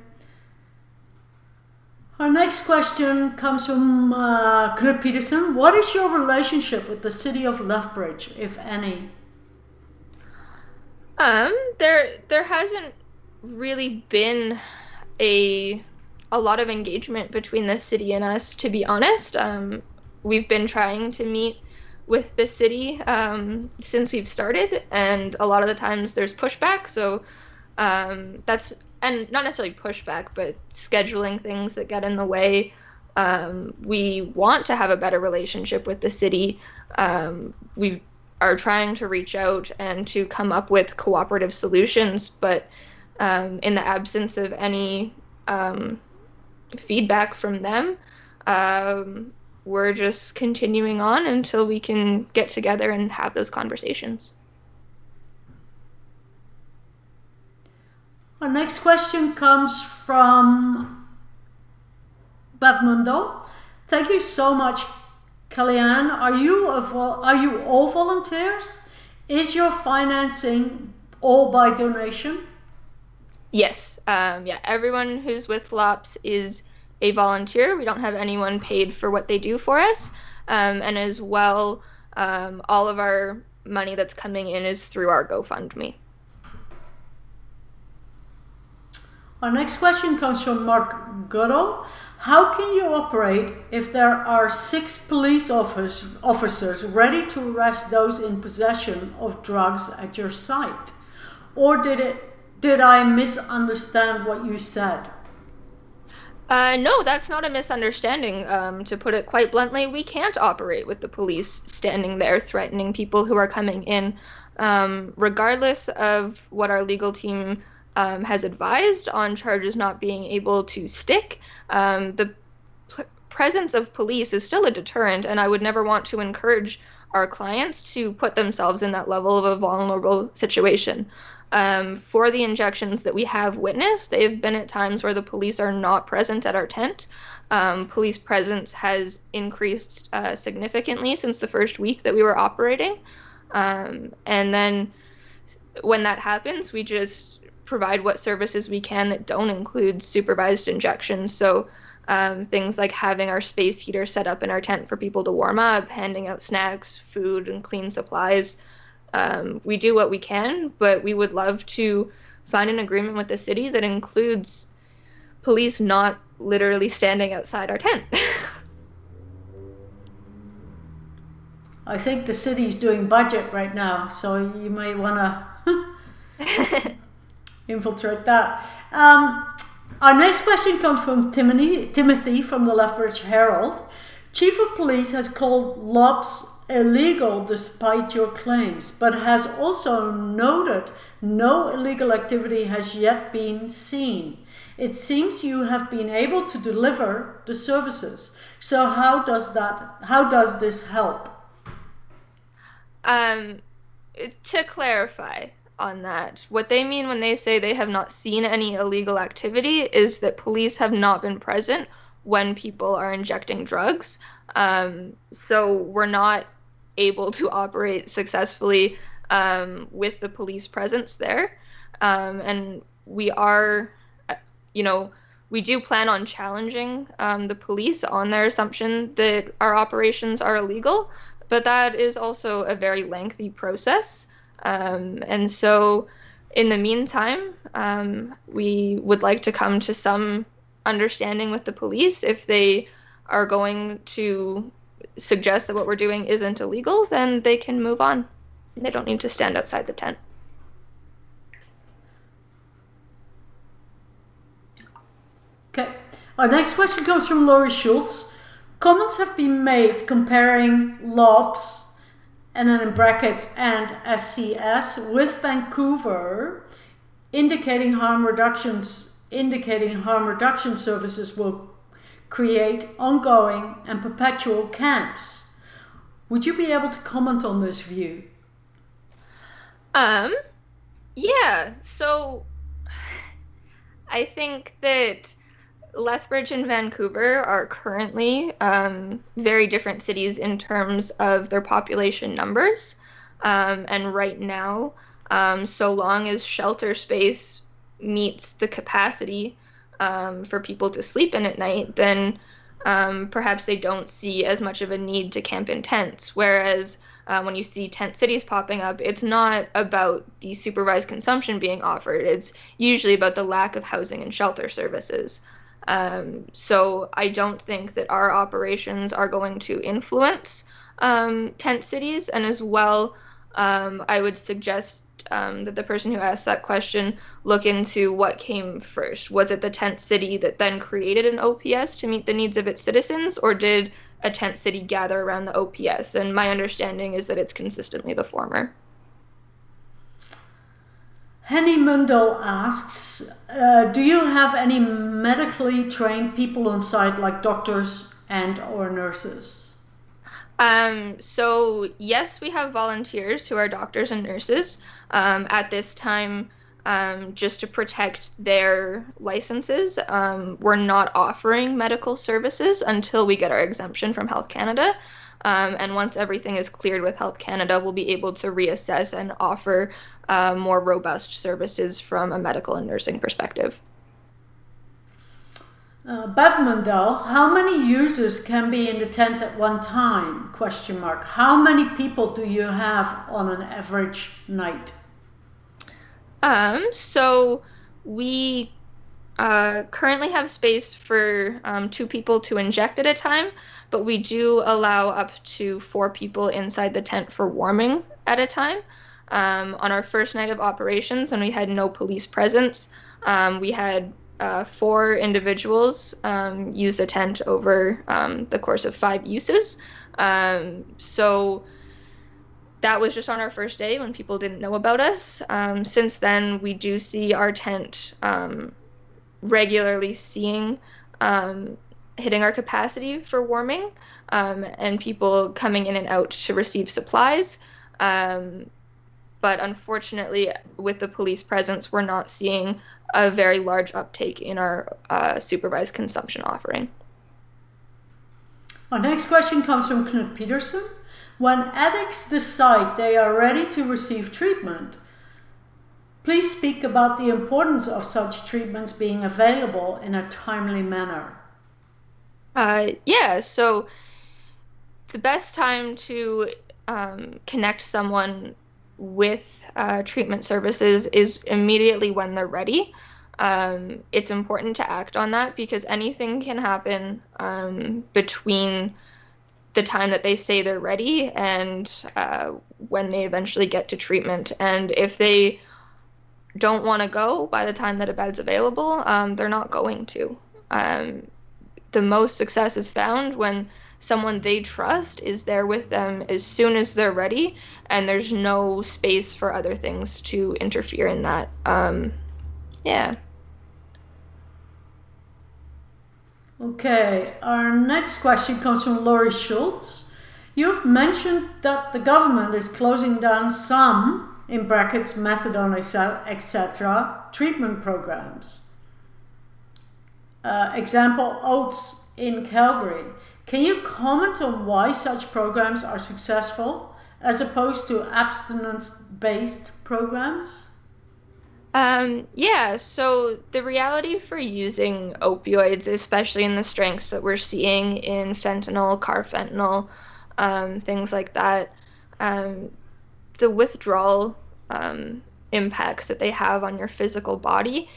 Our next question comes from uh, Knut Peterson. What is your relationship with the city of Lethbridge, if any? Um, there there hasn't really been a a lot of engagement between the city and us. To be honest, um, we've been trying to meet with the city um, since we've started, and a lot of the times there's pushback. So um, that's and not necessarily pushback, but scheduling things that get in the way. Um, we want to have a better relationship with the city. Um, we are trying to reach out and to come up with cooperative solutions, but um, in the absence of any um, feedback from them, we're just continuing on until we can get together and have those conversations. Our next question comes from Bev Mundell. Thank you so much, Kellyanne. Are you are you all volunteers? Is your financing all by donation? Yes. Um, yeah. Everyone who's with LOPS is a volunteer. We don't have anyone paid for what they do for us. Um, and as well, um, all of our money that's coming in is through our GoFundMe. Our next question comes from Mark Goodall. How can you operate if there are six police office, officers ready to arrest those in possession of drugs at your site? Or did it did I misunderstand what you said? Uh, no, that's not a misunderstanding. Um, to put it quite bluntly, we can't operate with the police standing there threatening people who are coming in. Um, regardless of what our legal team um, has advised on charges not being able to stick, um, the p- presence of police is still a deterrent, and I would never want to encourage our clients to put themselves in that level of a vulnerable situation. Um, for the injections that we have witnessed, they've been at times where the police are not present at our tent. Um, police presence has increased uh, significantly since the first week that we were operating. Um, and then when that happens, we just provide what services we can that don't include supervised injections. So um, things like having our space heater set up in our tent for people to warm up, handing out snacks, food, and clean supplies. Um, we do what we can, but we would love to find an agreement with the city that includes police not literally standing outside our tent. I think the city's doing budget right now, so you might want to infiltrate that. Um, our next question comes from Timothy, Timothy from the Lethbridge Herald. Chief of Police has called LOPS illegal despite your claims, but has also noted no illegal activity has yet been seen. It seems you have been able to deliver the services. So how does that how does this help? Um to clarify on that, what they mean when they say they have not seen any illegal activity is that police have not been present when people are injecting drugs. Um, so we're not able to operate successfully um, with the police presence there. Um, and we are, you know, we do plan on challenging um, the police on their assumption that our operations are illegal, but that is also a very lengthy process. Um, and so, in the meantime, um, we would like to come to some understanding with the police if they are going to suggest that what we're doing isn't illegal, then they can move on. They don't need to stand outside the tent. Okay. Our next question comes from Laurie Schultz. Comments have been made comparing LOPS and then in brackets and SCS with Vancouver, indicating harm reductions, indicating harm reduction services will create ongoing and perpetual camps. Would you be able to comment on this view? Um, yeah. So I think that Lethbridge and Vancouver are currently um, very different cities in terms of their population numbers. Um, and right now, um, so long as shelter space meets the capacity um, for people to sleep in at night, then um, perhaps they don't see as much of a need to camp in tents. Whereas uh, when you see tent cities popping up, it's not about the supervised consumption being offered. It's usually about the lack of housing and shelter services. Um, so I don't think that our operations are going to influence um, tent cities. And as well, um, I would suggest um, that the person who asked that question look into what came first. Was it the tent city that then created an OPS to meet the needs of its citizens, or did a tent city gather around the OPS? And my understanding is that it's consistently the former. Henny Mundell asks uh, Do you have any medically trained people on site, like doctors and or nurses? Um, so yes, we have volunteers who are doctors and nurses. Um, at this time, um, just to protect their licenses, um, we're not offering medical services until we get our exemption from Health Canada. Um, and once everything is cleared with Health Canada, we'll be able to reassess and offer uh, more robust services from a medical and nursing perspective. Uh, how many users can be in the tent at one time? Question mark. How many people do you have on an average night? Um, so we uh, currently have space for um, two people to inject at a time, but we do allow up to four people inside the tent for warming at a time. Um, on our first night of operations, when we had no police presence, um, we had uh, four individuals um, use the tent over um, the course of five uses. Um, so that was just on our first day when people didn't know about us. Um, since then, we do see our tent um, regularly seeing um, hitting our capacity for warming and people coming in and out to receive supplies. But unfortunately, with the police presence, we're not seeing a very large uptake in our uh, supervised consumption offering. Our next question comes from Knut Peterson. When addicts decide they are ready to receive treatment, please speak about the importance of such treatments being available in a timely manner. Uh, yeah, so the best time to um, connect someone with uh, treatment services is immediately when they're ready. Um, it's important to act on that because anything can happen um, between the time that they say they're ready and uh, when they eventually get to treatment. And if they don't want to go by the time that a bed's available, um, they're not going to. Um, the most success is found when someone they trust is there with them as soon as they're ready, and there's no space for other things to interfere in that. Um, yeah. Okay, our next question comes from Laurie Schultz. You've mentioned that the government is closing down some, in brackets, methadone, etc., treatment programs. Uh, example, Oats in Calgary. Can you comment on why such programs are successful as opposed to abstinence based programs? Um, yeah, so the reality for using opioids, especially in the strengths that we're seeing in fentanyl, carfentanil, um, things like that, um, the withdrawal um, impacts that they have on your physical body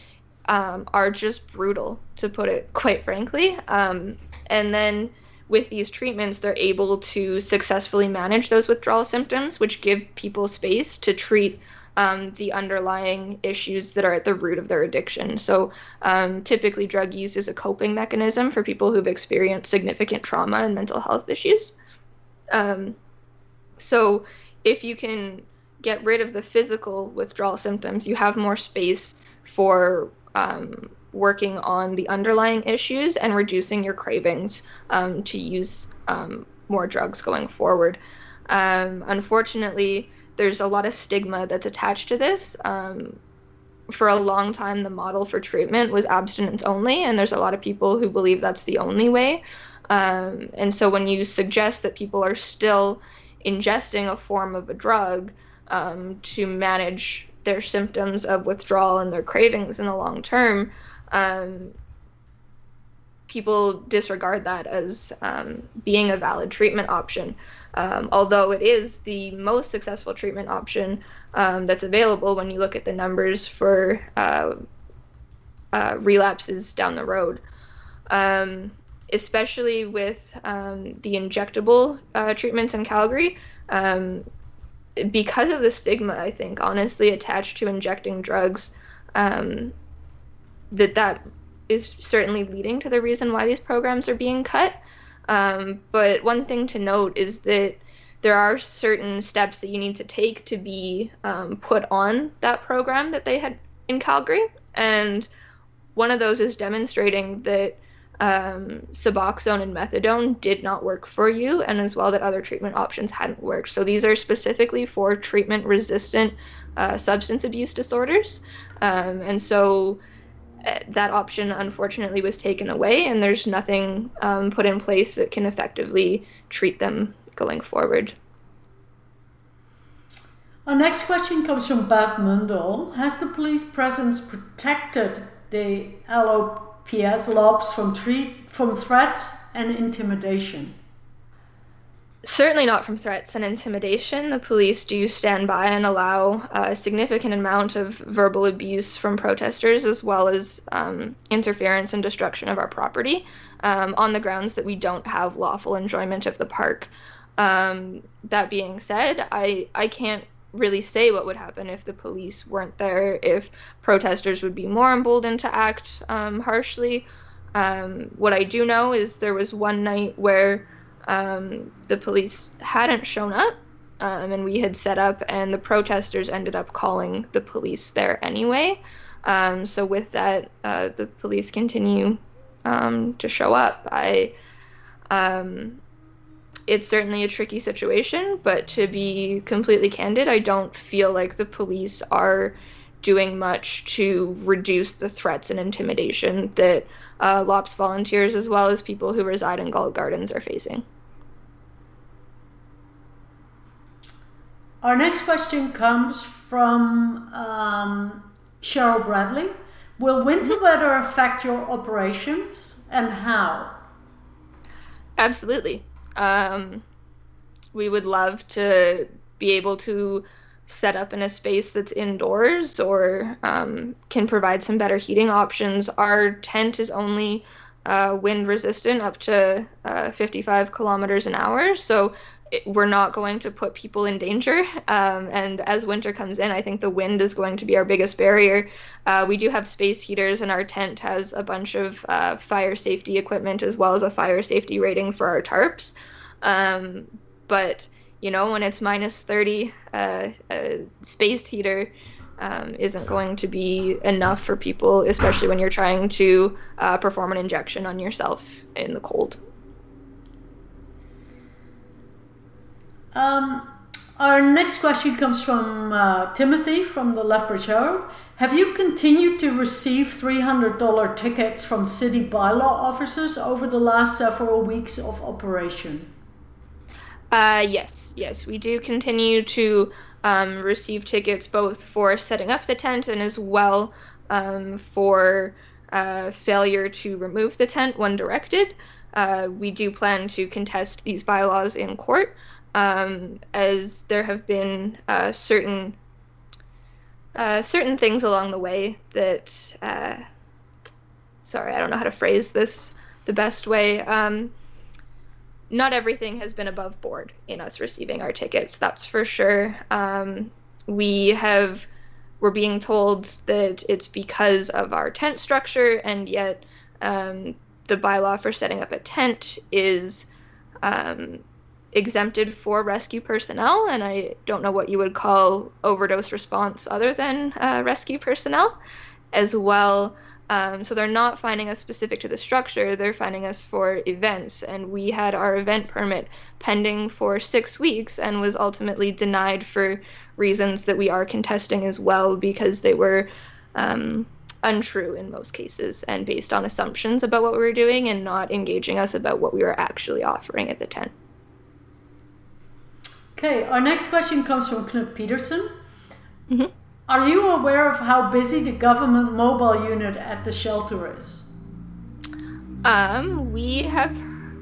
um, are just brutal, to put it quite frankly. Um, and then with these treatments, they're able to successfully manage those withdrawal symptoms, which give people space to treat um, the underlying issues that are at the root of their addiction. So, um, typically, drug use is a coping mechanism for people who've experienced significant trauma and mental health issues. Um, so, if you can get rid of the physical withdrawal symptoms, you have more space for um, working on the underlying issues and reducing your cravings um, to use um, more drugs going forward. Um, unfortunately, there's a lot of stigma that's attached to this. Um, for a long time, the model for treatment was abstinence only, and there's a lot of people who believe that's the only way. Um, and so when you suggest that people are still ingesting a form of a drug um, to manage their symptoms of withdrawal and their cravings in the long term, um, people disregard that as um, being a valid treatment option. Um, although it is the most successful treatment option um, that's available when you look at the numbers for uh, uh, relapses down the road. Um, especially with um, the injectable uh, treatments in Calgary, because of the stigma, I think, honestly, attached to injecting drugs, um, that that is certainly leading to the reason why these programs are being cut. Um, but one thing to note is that there are certain steps that you need to take to be um, put on that program that they had in Calgary. And one of those is demonstrating that um, Suboxone and methadone did not work for you, and as well that other treatment options hadn't worked. So these are specifically for treatment resistant uh, substance abuse disorders. Um, and so that option unfortunately was taken away, and there's nothing um, put in place that can effectively treat them going forward. Our next question comes from Bev Mundell. Has the police presence protected the LOPS from, from threats and intimidation? Certainly not from threats and intimidation. The police do stand by and allow a significant amount of verbal abuse from protesters, as well as um, interference and destruction of our property, um, on the grounds that we don't have lawful enjoyment of the park. Um, that being said, I I can't really say what would happen if the police weren't there, if protesters would be more emboldened to act um, harshly. Um, what I do know is there was one night where um, the police hadn't shown up um, and we had set up and the protesters ended up calling the police there anyway um, so with that uh, the police continue um, to show up i um, it's certainly a tricky situation but to be completely candid i don't feel like the police are doing much to reduce the threats and intimidation that uh, LOPS volunteers as well as people who reside in Galt Gardens are facing. Our next question comes from um, Cheryl Bradley. Will winter weather affect your operations and how? Absolutely. Um, we would love to be able to set up in a space that's indoors or um, can provide some better heating options. Our tent is only uh, wind resistant up to uh, 55 kilometers an hour, so it, we're not going to put people in danger. Um, and as winter comes in, I think the wind is going to be our biggest barrier. Uh, we do have space heaters, and our tent has a bunch of uh, fire safety equipment as well as a fire safety rating for our tarps. Um, but you know, when it's minus 30, uh, a space heater um, isn't going to be enough for people, especially when you're trying to uh, perform an injection on yourself in the cold. Um, our next question comes from uh, Timothy from the Lethbridge Herald. Have you continued to receive $300 tickets from city bylaw officers over the last several weeks of operation? Uh, yes, yes, we do continue to um, receive tickets both for setting up the tent and as well um, for uh, failure to remove the tent when directed. Uh, we do plan to contest these bylaws in court, um, as there have been uh, certain uh, certain things along the way that. Uh, sorry, I don't know how to phrase this the best way. Um, not everything has been above board in us receiving our tickets, that's for sure. Um, we have we're being told that it's because of our tent structure, and yet um, the bylaw for setting up a tent is um, exempted for rescue personnel, and I don't know what you would call overdose response other than uh, rescue personnel as well. Um, so they're not finding us specific to the structure, they're finding us for events. And we had our event permit pending for six weeks and was ultimately denied for reasons that we are contesting as well because they were um, untrue in most cases and based on assumptions about what we were doing and not engaging us about what we were actually offering at the tent. Okay, our next question comes from Knut Peterson. Mm-hmm. Are you aware of how busy the government mobile unit at the shelter is? Um, we have,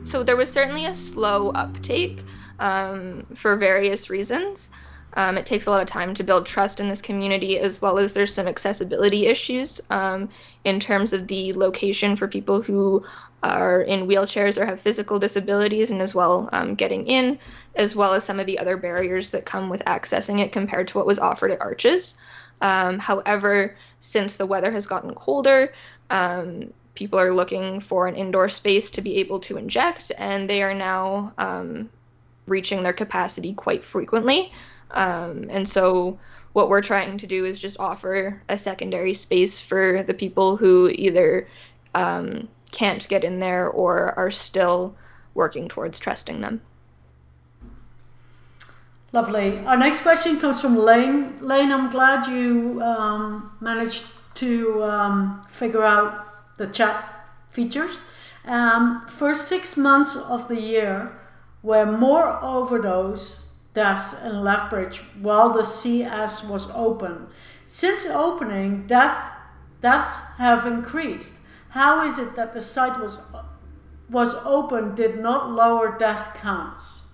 so there was certainly a slow uptake um, for various reasons. Um, it takes a lot of time to build trust in this community, as well as there's some accessibility issues um, in terms of the location for people who are in wheelchairs or have physical disabilities, and as well um, getting in, as well as some of the other barriers that come with accessing it compared to what was offered at Arches. Um, however, since the weather has gotten colder, um, people are looking for an indoor space to be able to inject, and they are now um, reaching their capacity quite frequently. Um, and so what we're trying to do is just offer a secondary space for the people who either um, can't get in there or are still working towards trusting them. Lovely. Our next question comes from Lane. Lane, I'm glad you um, managed to um, figure out the chat features. Um, first six months of the year were more overdose deaths in Lethbridge while the CS was open. Since opening, death, deaths have increased. How is it that the site was was open did not lower death counts?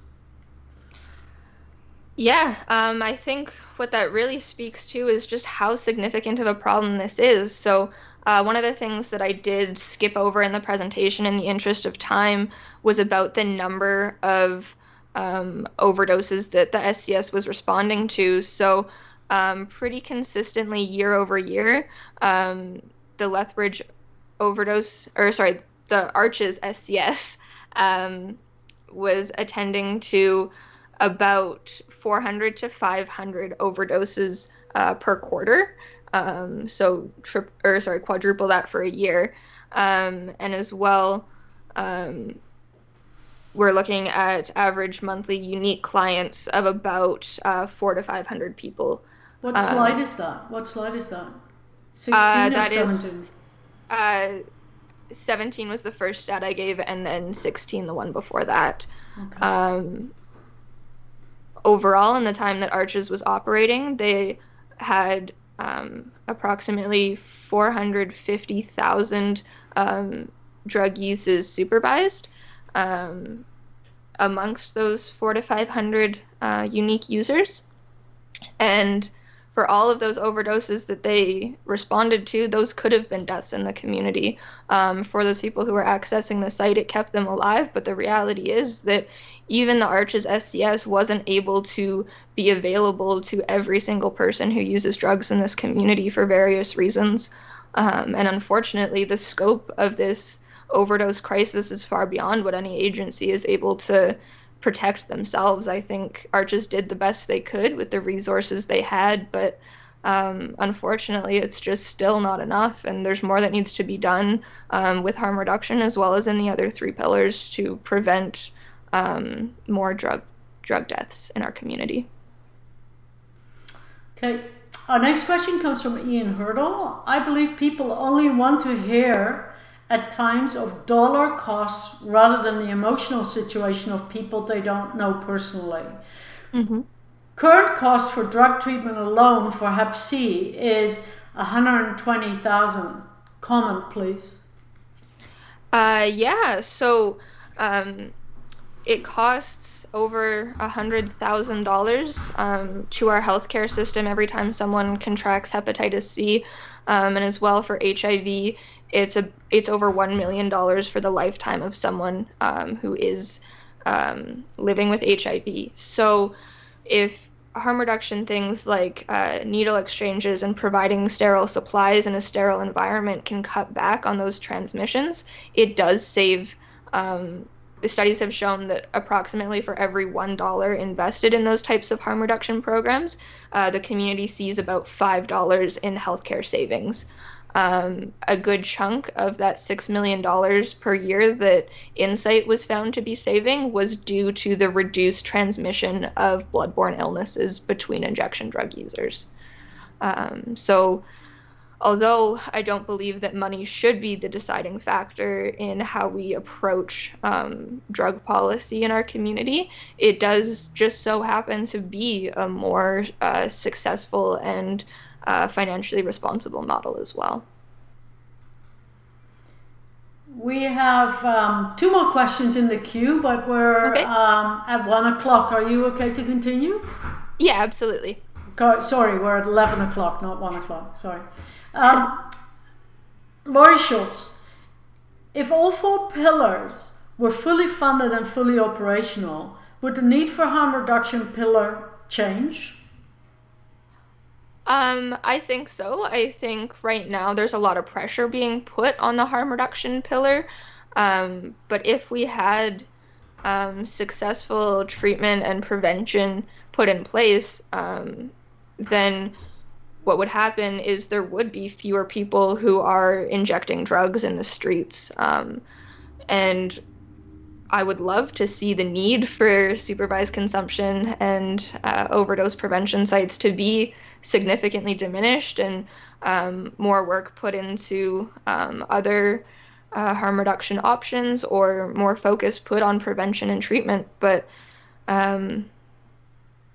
Yeah, um, I think what that really speaks to is just how significant of a problem this is. So, uh, one of the things that I did skip over in the presentation in the interest of time was about the number of um, overdoses that the SCS was responding to. So, um, pretty consistently year over year, um, the Lethbridge overdose, or sorry, the Arches SCS um, was attending to about 400 to 500 overdoses uh, per quarter. Um, so, or sorry, quadruple that for a year. Um, and as well, um, we're looking at average monthly unique clients of about uh, four to 500 people. What slide um, is that? What slide is that? 16 uh, or 17? Uh, 17 was the first stat I gave, and then 16 the one before that. Okay. Um, overall, in the time that Arches was operating, they had um, approximately 450,000 um, drug uses supervised. Um, amongst those four to 500 uh, unique users. And for all of those overdoses that they responded to, those could have been deaths in the community. Um, for those people who were accessing the site, it kept them alive. But the reality is that even the Arches SCS wasn't able to be available to every single person who uses drugs in this community for various reasons. Um, and unfortunately, the scope of this overdose crisis is far beyond what any agency is able to protect themselves. I think Arches did the best they could with the resources they had, but um, unfortunately, it's just still not enough, and there's more that needs to be done um, with harm reduction as well as in the other three pillars to prevent um, more drug drug deaths in our community. Okay, our next question comes from Ian Hurdle. I believe people only want to hear at times of dollar costs rather than the emotional situation of people they don't know personally. Mm-hmm. Current cost for drug treatment alone for Hep C is 120,000. Comment, please. Uh, yeah, so um, it costs over a hundred thousand um, dollars to our healthcare system every time someone contracts hepatitis C, um, and as well for HIV it's a it's over one million dollars for the lifetime of someone um, who is um, living with HIV. So if harm reduction things like uh, needle exchanges and providing sterile supplies in a sterile environment can cut back on those transmissions, it does save. Um, the studies have shown that approximately for every $1 invested in those types of harm reduction programs, uh, the community sees about $5 in healthcare savings um, a good chunk of that $6 million per year that Insite was found to be saving was due to the reduced transmission of bloodborne illnesses between injection drug users. Um, so, although I don't believe that money should be the deciding factor in how we approach um, drug policy in our community, it does just so happen to be a more uh, successful and uh, financially responsible model as well. We have um, two more questions in the queue, but we're okay. um, at one o'clock. Are you okay to continue? Yeah, absolutely. Go, sorry, we're at 11 o'clock, not 1 o'clock. Sorry. Um, Laurie Schultz, if all four pillars were fully funded and fully operational, would the need for harm reduction pillar change? Um, I think so. I think right now there's a lot of pressure being put on the harm reduction pillar. Um, but if we had um, successful treatment and prevention put in place, um, then what would happen is there would be fewer people who are injecting drugs in the streets. Um, and I would love to see the need for supervised consumption and uh, overdose prevention sites to be significantly diminished and um, more work put into um, other uh, harm reduction options or more focus put on prevention and treatment. But um,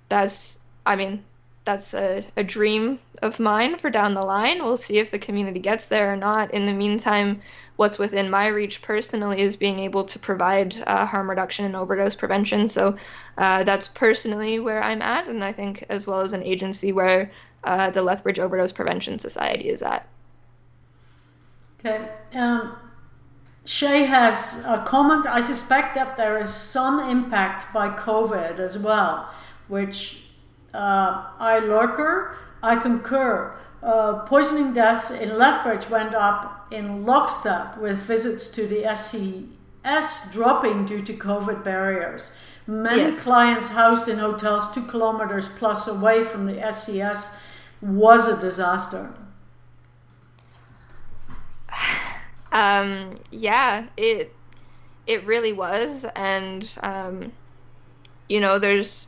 that's, I mean, that's a, a dream of mine for down the line. We'll see if the community gets there or not. In the meantime, what's within my reach personally is being able to provide uh, harm reduction and overdose prevention. So uh, that's personally where I'm at, and I think as well as an agency where uh, the Lethbridge Overdose Prevention Society is at. Okay. Um, Shay has a comment. I suspect that there is some impact by COVID as well, which uh, I lurker. I concur. Uh, poisoning deaths in Lethbridge went up in lockstep with visits to the SCS dropping due to COVID barriers. Many yes. clients housed in hotels two kilometers plus away from the SCS was a disaster. Um, yeah, it it really was, and um, you know, there's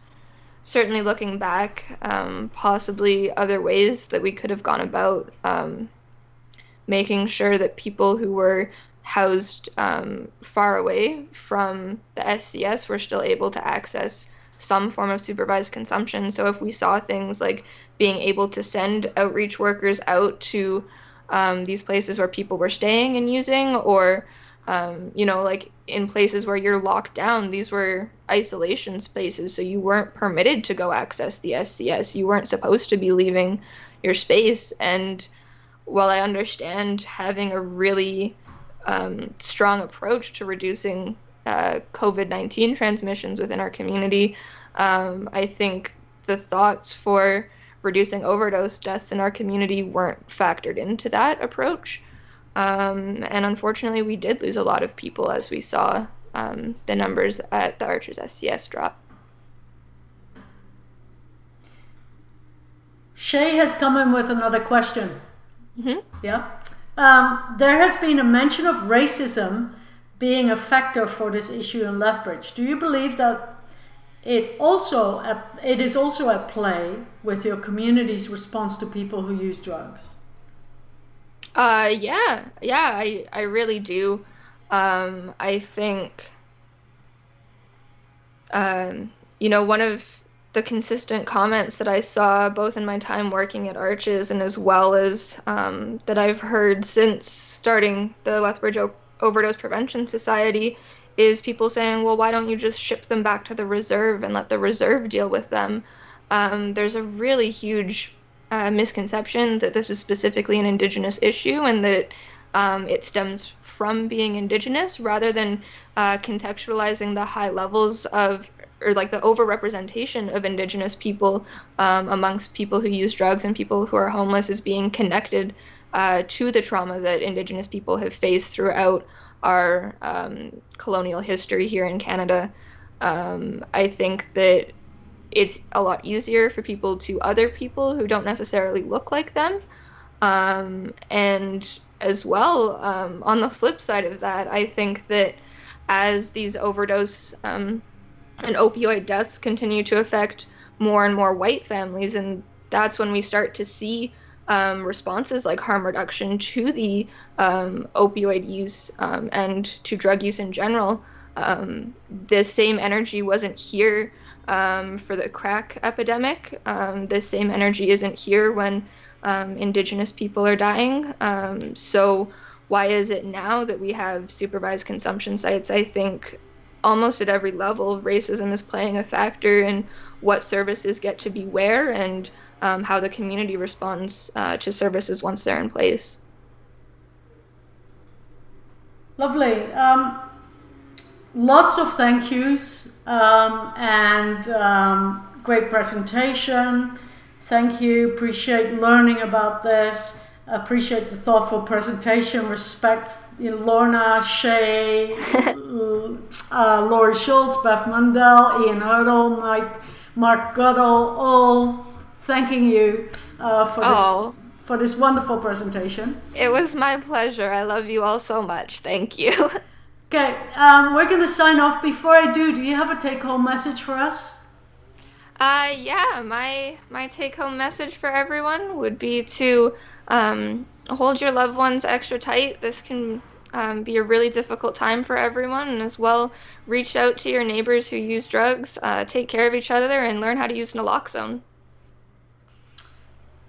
certainly looking back, um, possibly other ways that we could have gone about um, making sure that people who were housed um, far away from the SCS were still able to access some form of supervised consumption. So if we saw things like being able to send outreach workers out to um, these places where people were staying and using, or um, you know, like in places where you're locked down, these were isolation spaces, so you weren't permitted to go access the SCS. You weren't supposed to be leaving your space. And while I understand having a really um, strong approach to reducing uh, COVID 19 transmissions within our community, um, I think the thoughts for reducing overdose deaths in our community weren't factored into that approach. Um, and unfortunately, we did lose a lot of people as we saw um, the numbers at the Arches SCS drop. Shay has come in with another question. Mm-hmm. Yeah. Um, there has been a mention of racism being a factor for this issue in Lethbridge. Do you believe that it also it is also at play with your community's response to people who use drugs? Uh, yeah, yeah, I I really do. Um, I think, um, you know, one of the consistent comments that I saw both in my time working at Arches and as well as um, that I've heard since starting the Lethbridge o- Overdose Prevention Society is people saying, well, why don't you just ship them back to the reserve and let the reserve deal with them? Um, there's a really huge uh, misconception that this is specifically an indigenous issue and that um, it stems from being indigenous rather than uh, contextualizing the high levels of or like the overrepresentation of indigenous people um, amongst people who use drugs and people who are homeless is being connected uh, to the trauma that indigenous people have faced throughout our um, colonial history here in Canada. Um, I think that it's a lot easier for people to other people who don't necessarily look like them. Um, and as well, um, on the flip side of that, I think that as these overdose um, and opioid deaths continue to affect more and more white families, and that's when we start to see um, responses like harm reduction to the um, opioid use um, and to drug use in general. The same energy wasn't here um, for the crack epidemic. Um, the same energy isn't here when indigenous people are dying. so, why is it now that we have supervised consumption sites? I think almost at every level, racism is playing a factor in what services get to be where and um, how the community responds uh, to services once they're in place. Lovely. Um, lots of thank yous um, and um, great presentation. Thank you. Appreciate learning about this. Appreciate the thoughtful presentation. Respect you Lorna, Shay, uh, Laurie Schultz, Bev Mundell, Ian Hurdle, Mike, Mark Goodall, all thanking you uh, for oh. this for this wonderful presentation. It was my pleasure. I love you all so much. Thank you. Okay, um, we're going to sign off. Before I do, do you have a take-home message for us? Uh, yeah, my my take-home message for everyone would be to um, hold your loved ones extra tight. This can um, be a really difficult time for everyone, and as well, reach out to your neighbors who use drugs. Uh, take care of each other and learn how to use naloxone.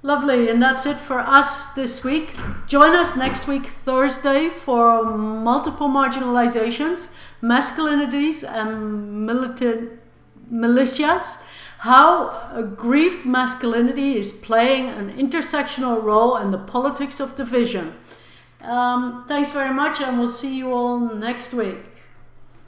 Lovely, and that's it for us this week. Join us next week, Thursday, for multiple marginalizations, masculinities, and militant militias. How aggrieved masculinity is playing an intersectional role in the politics of division. Um, thanks very much, and we'll see you all next week.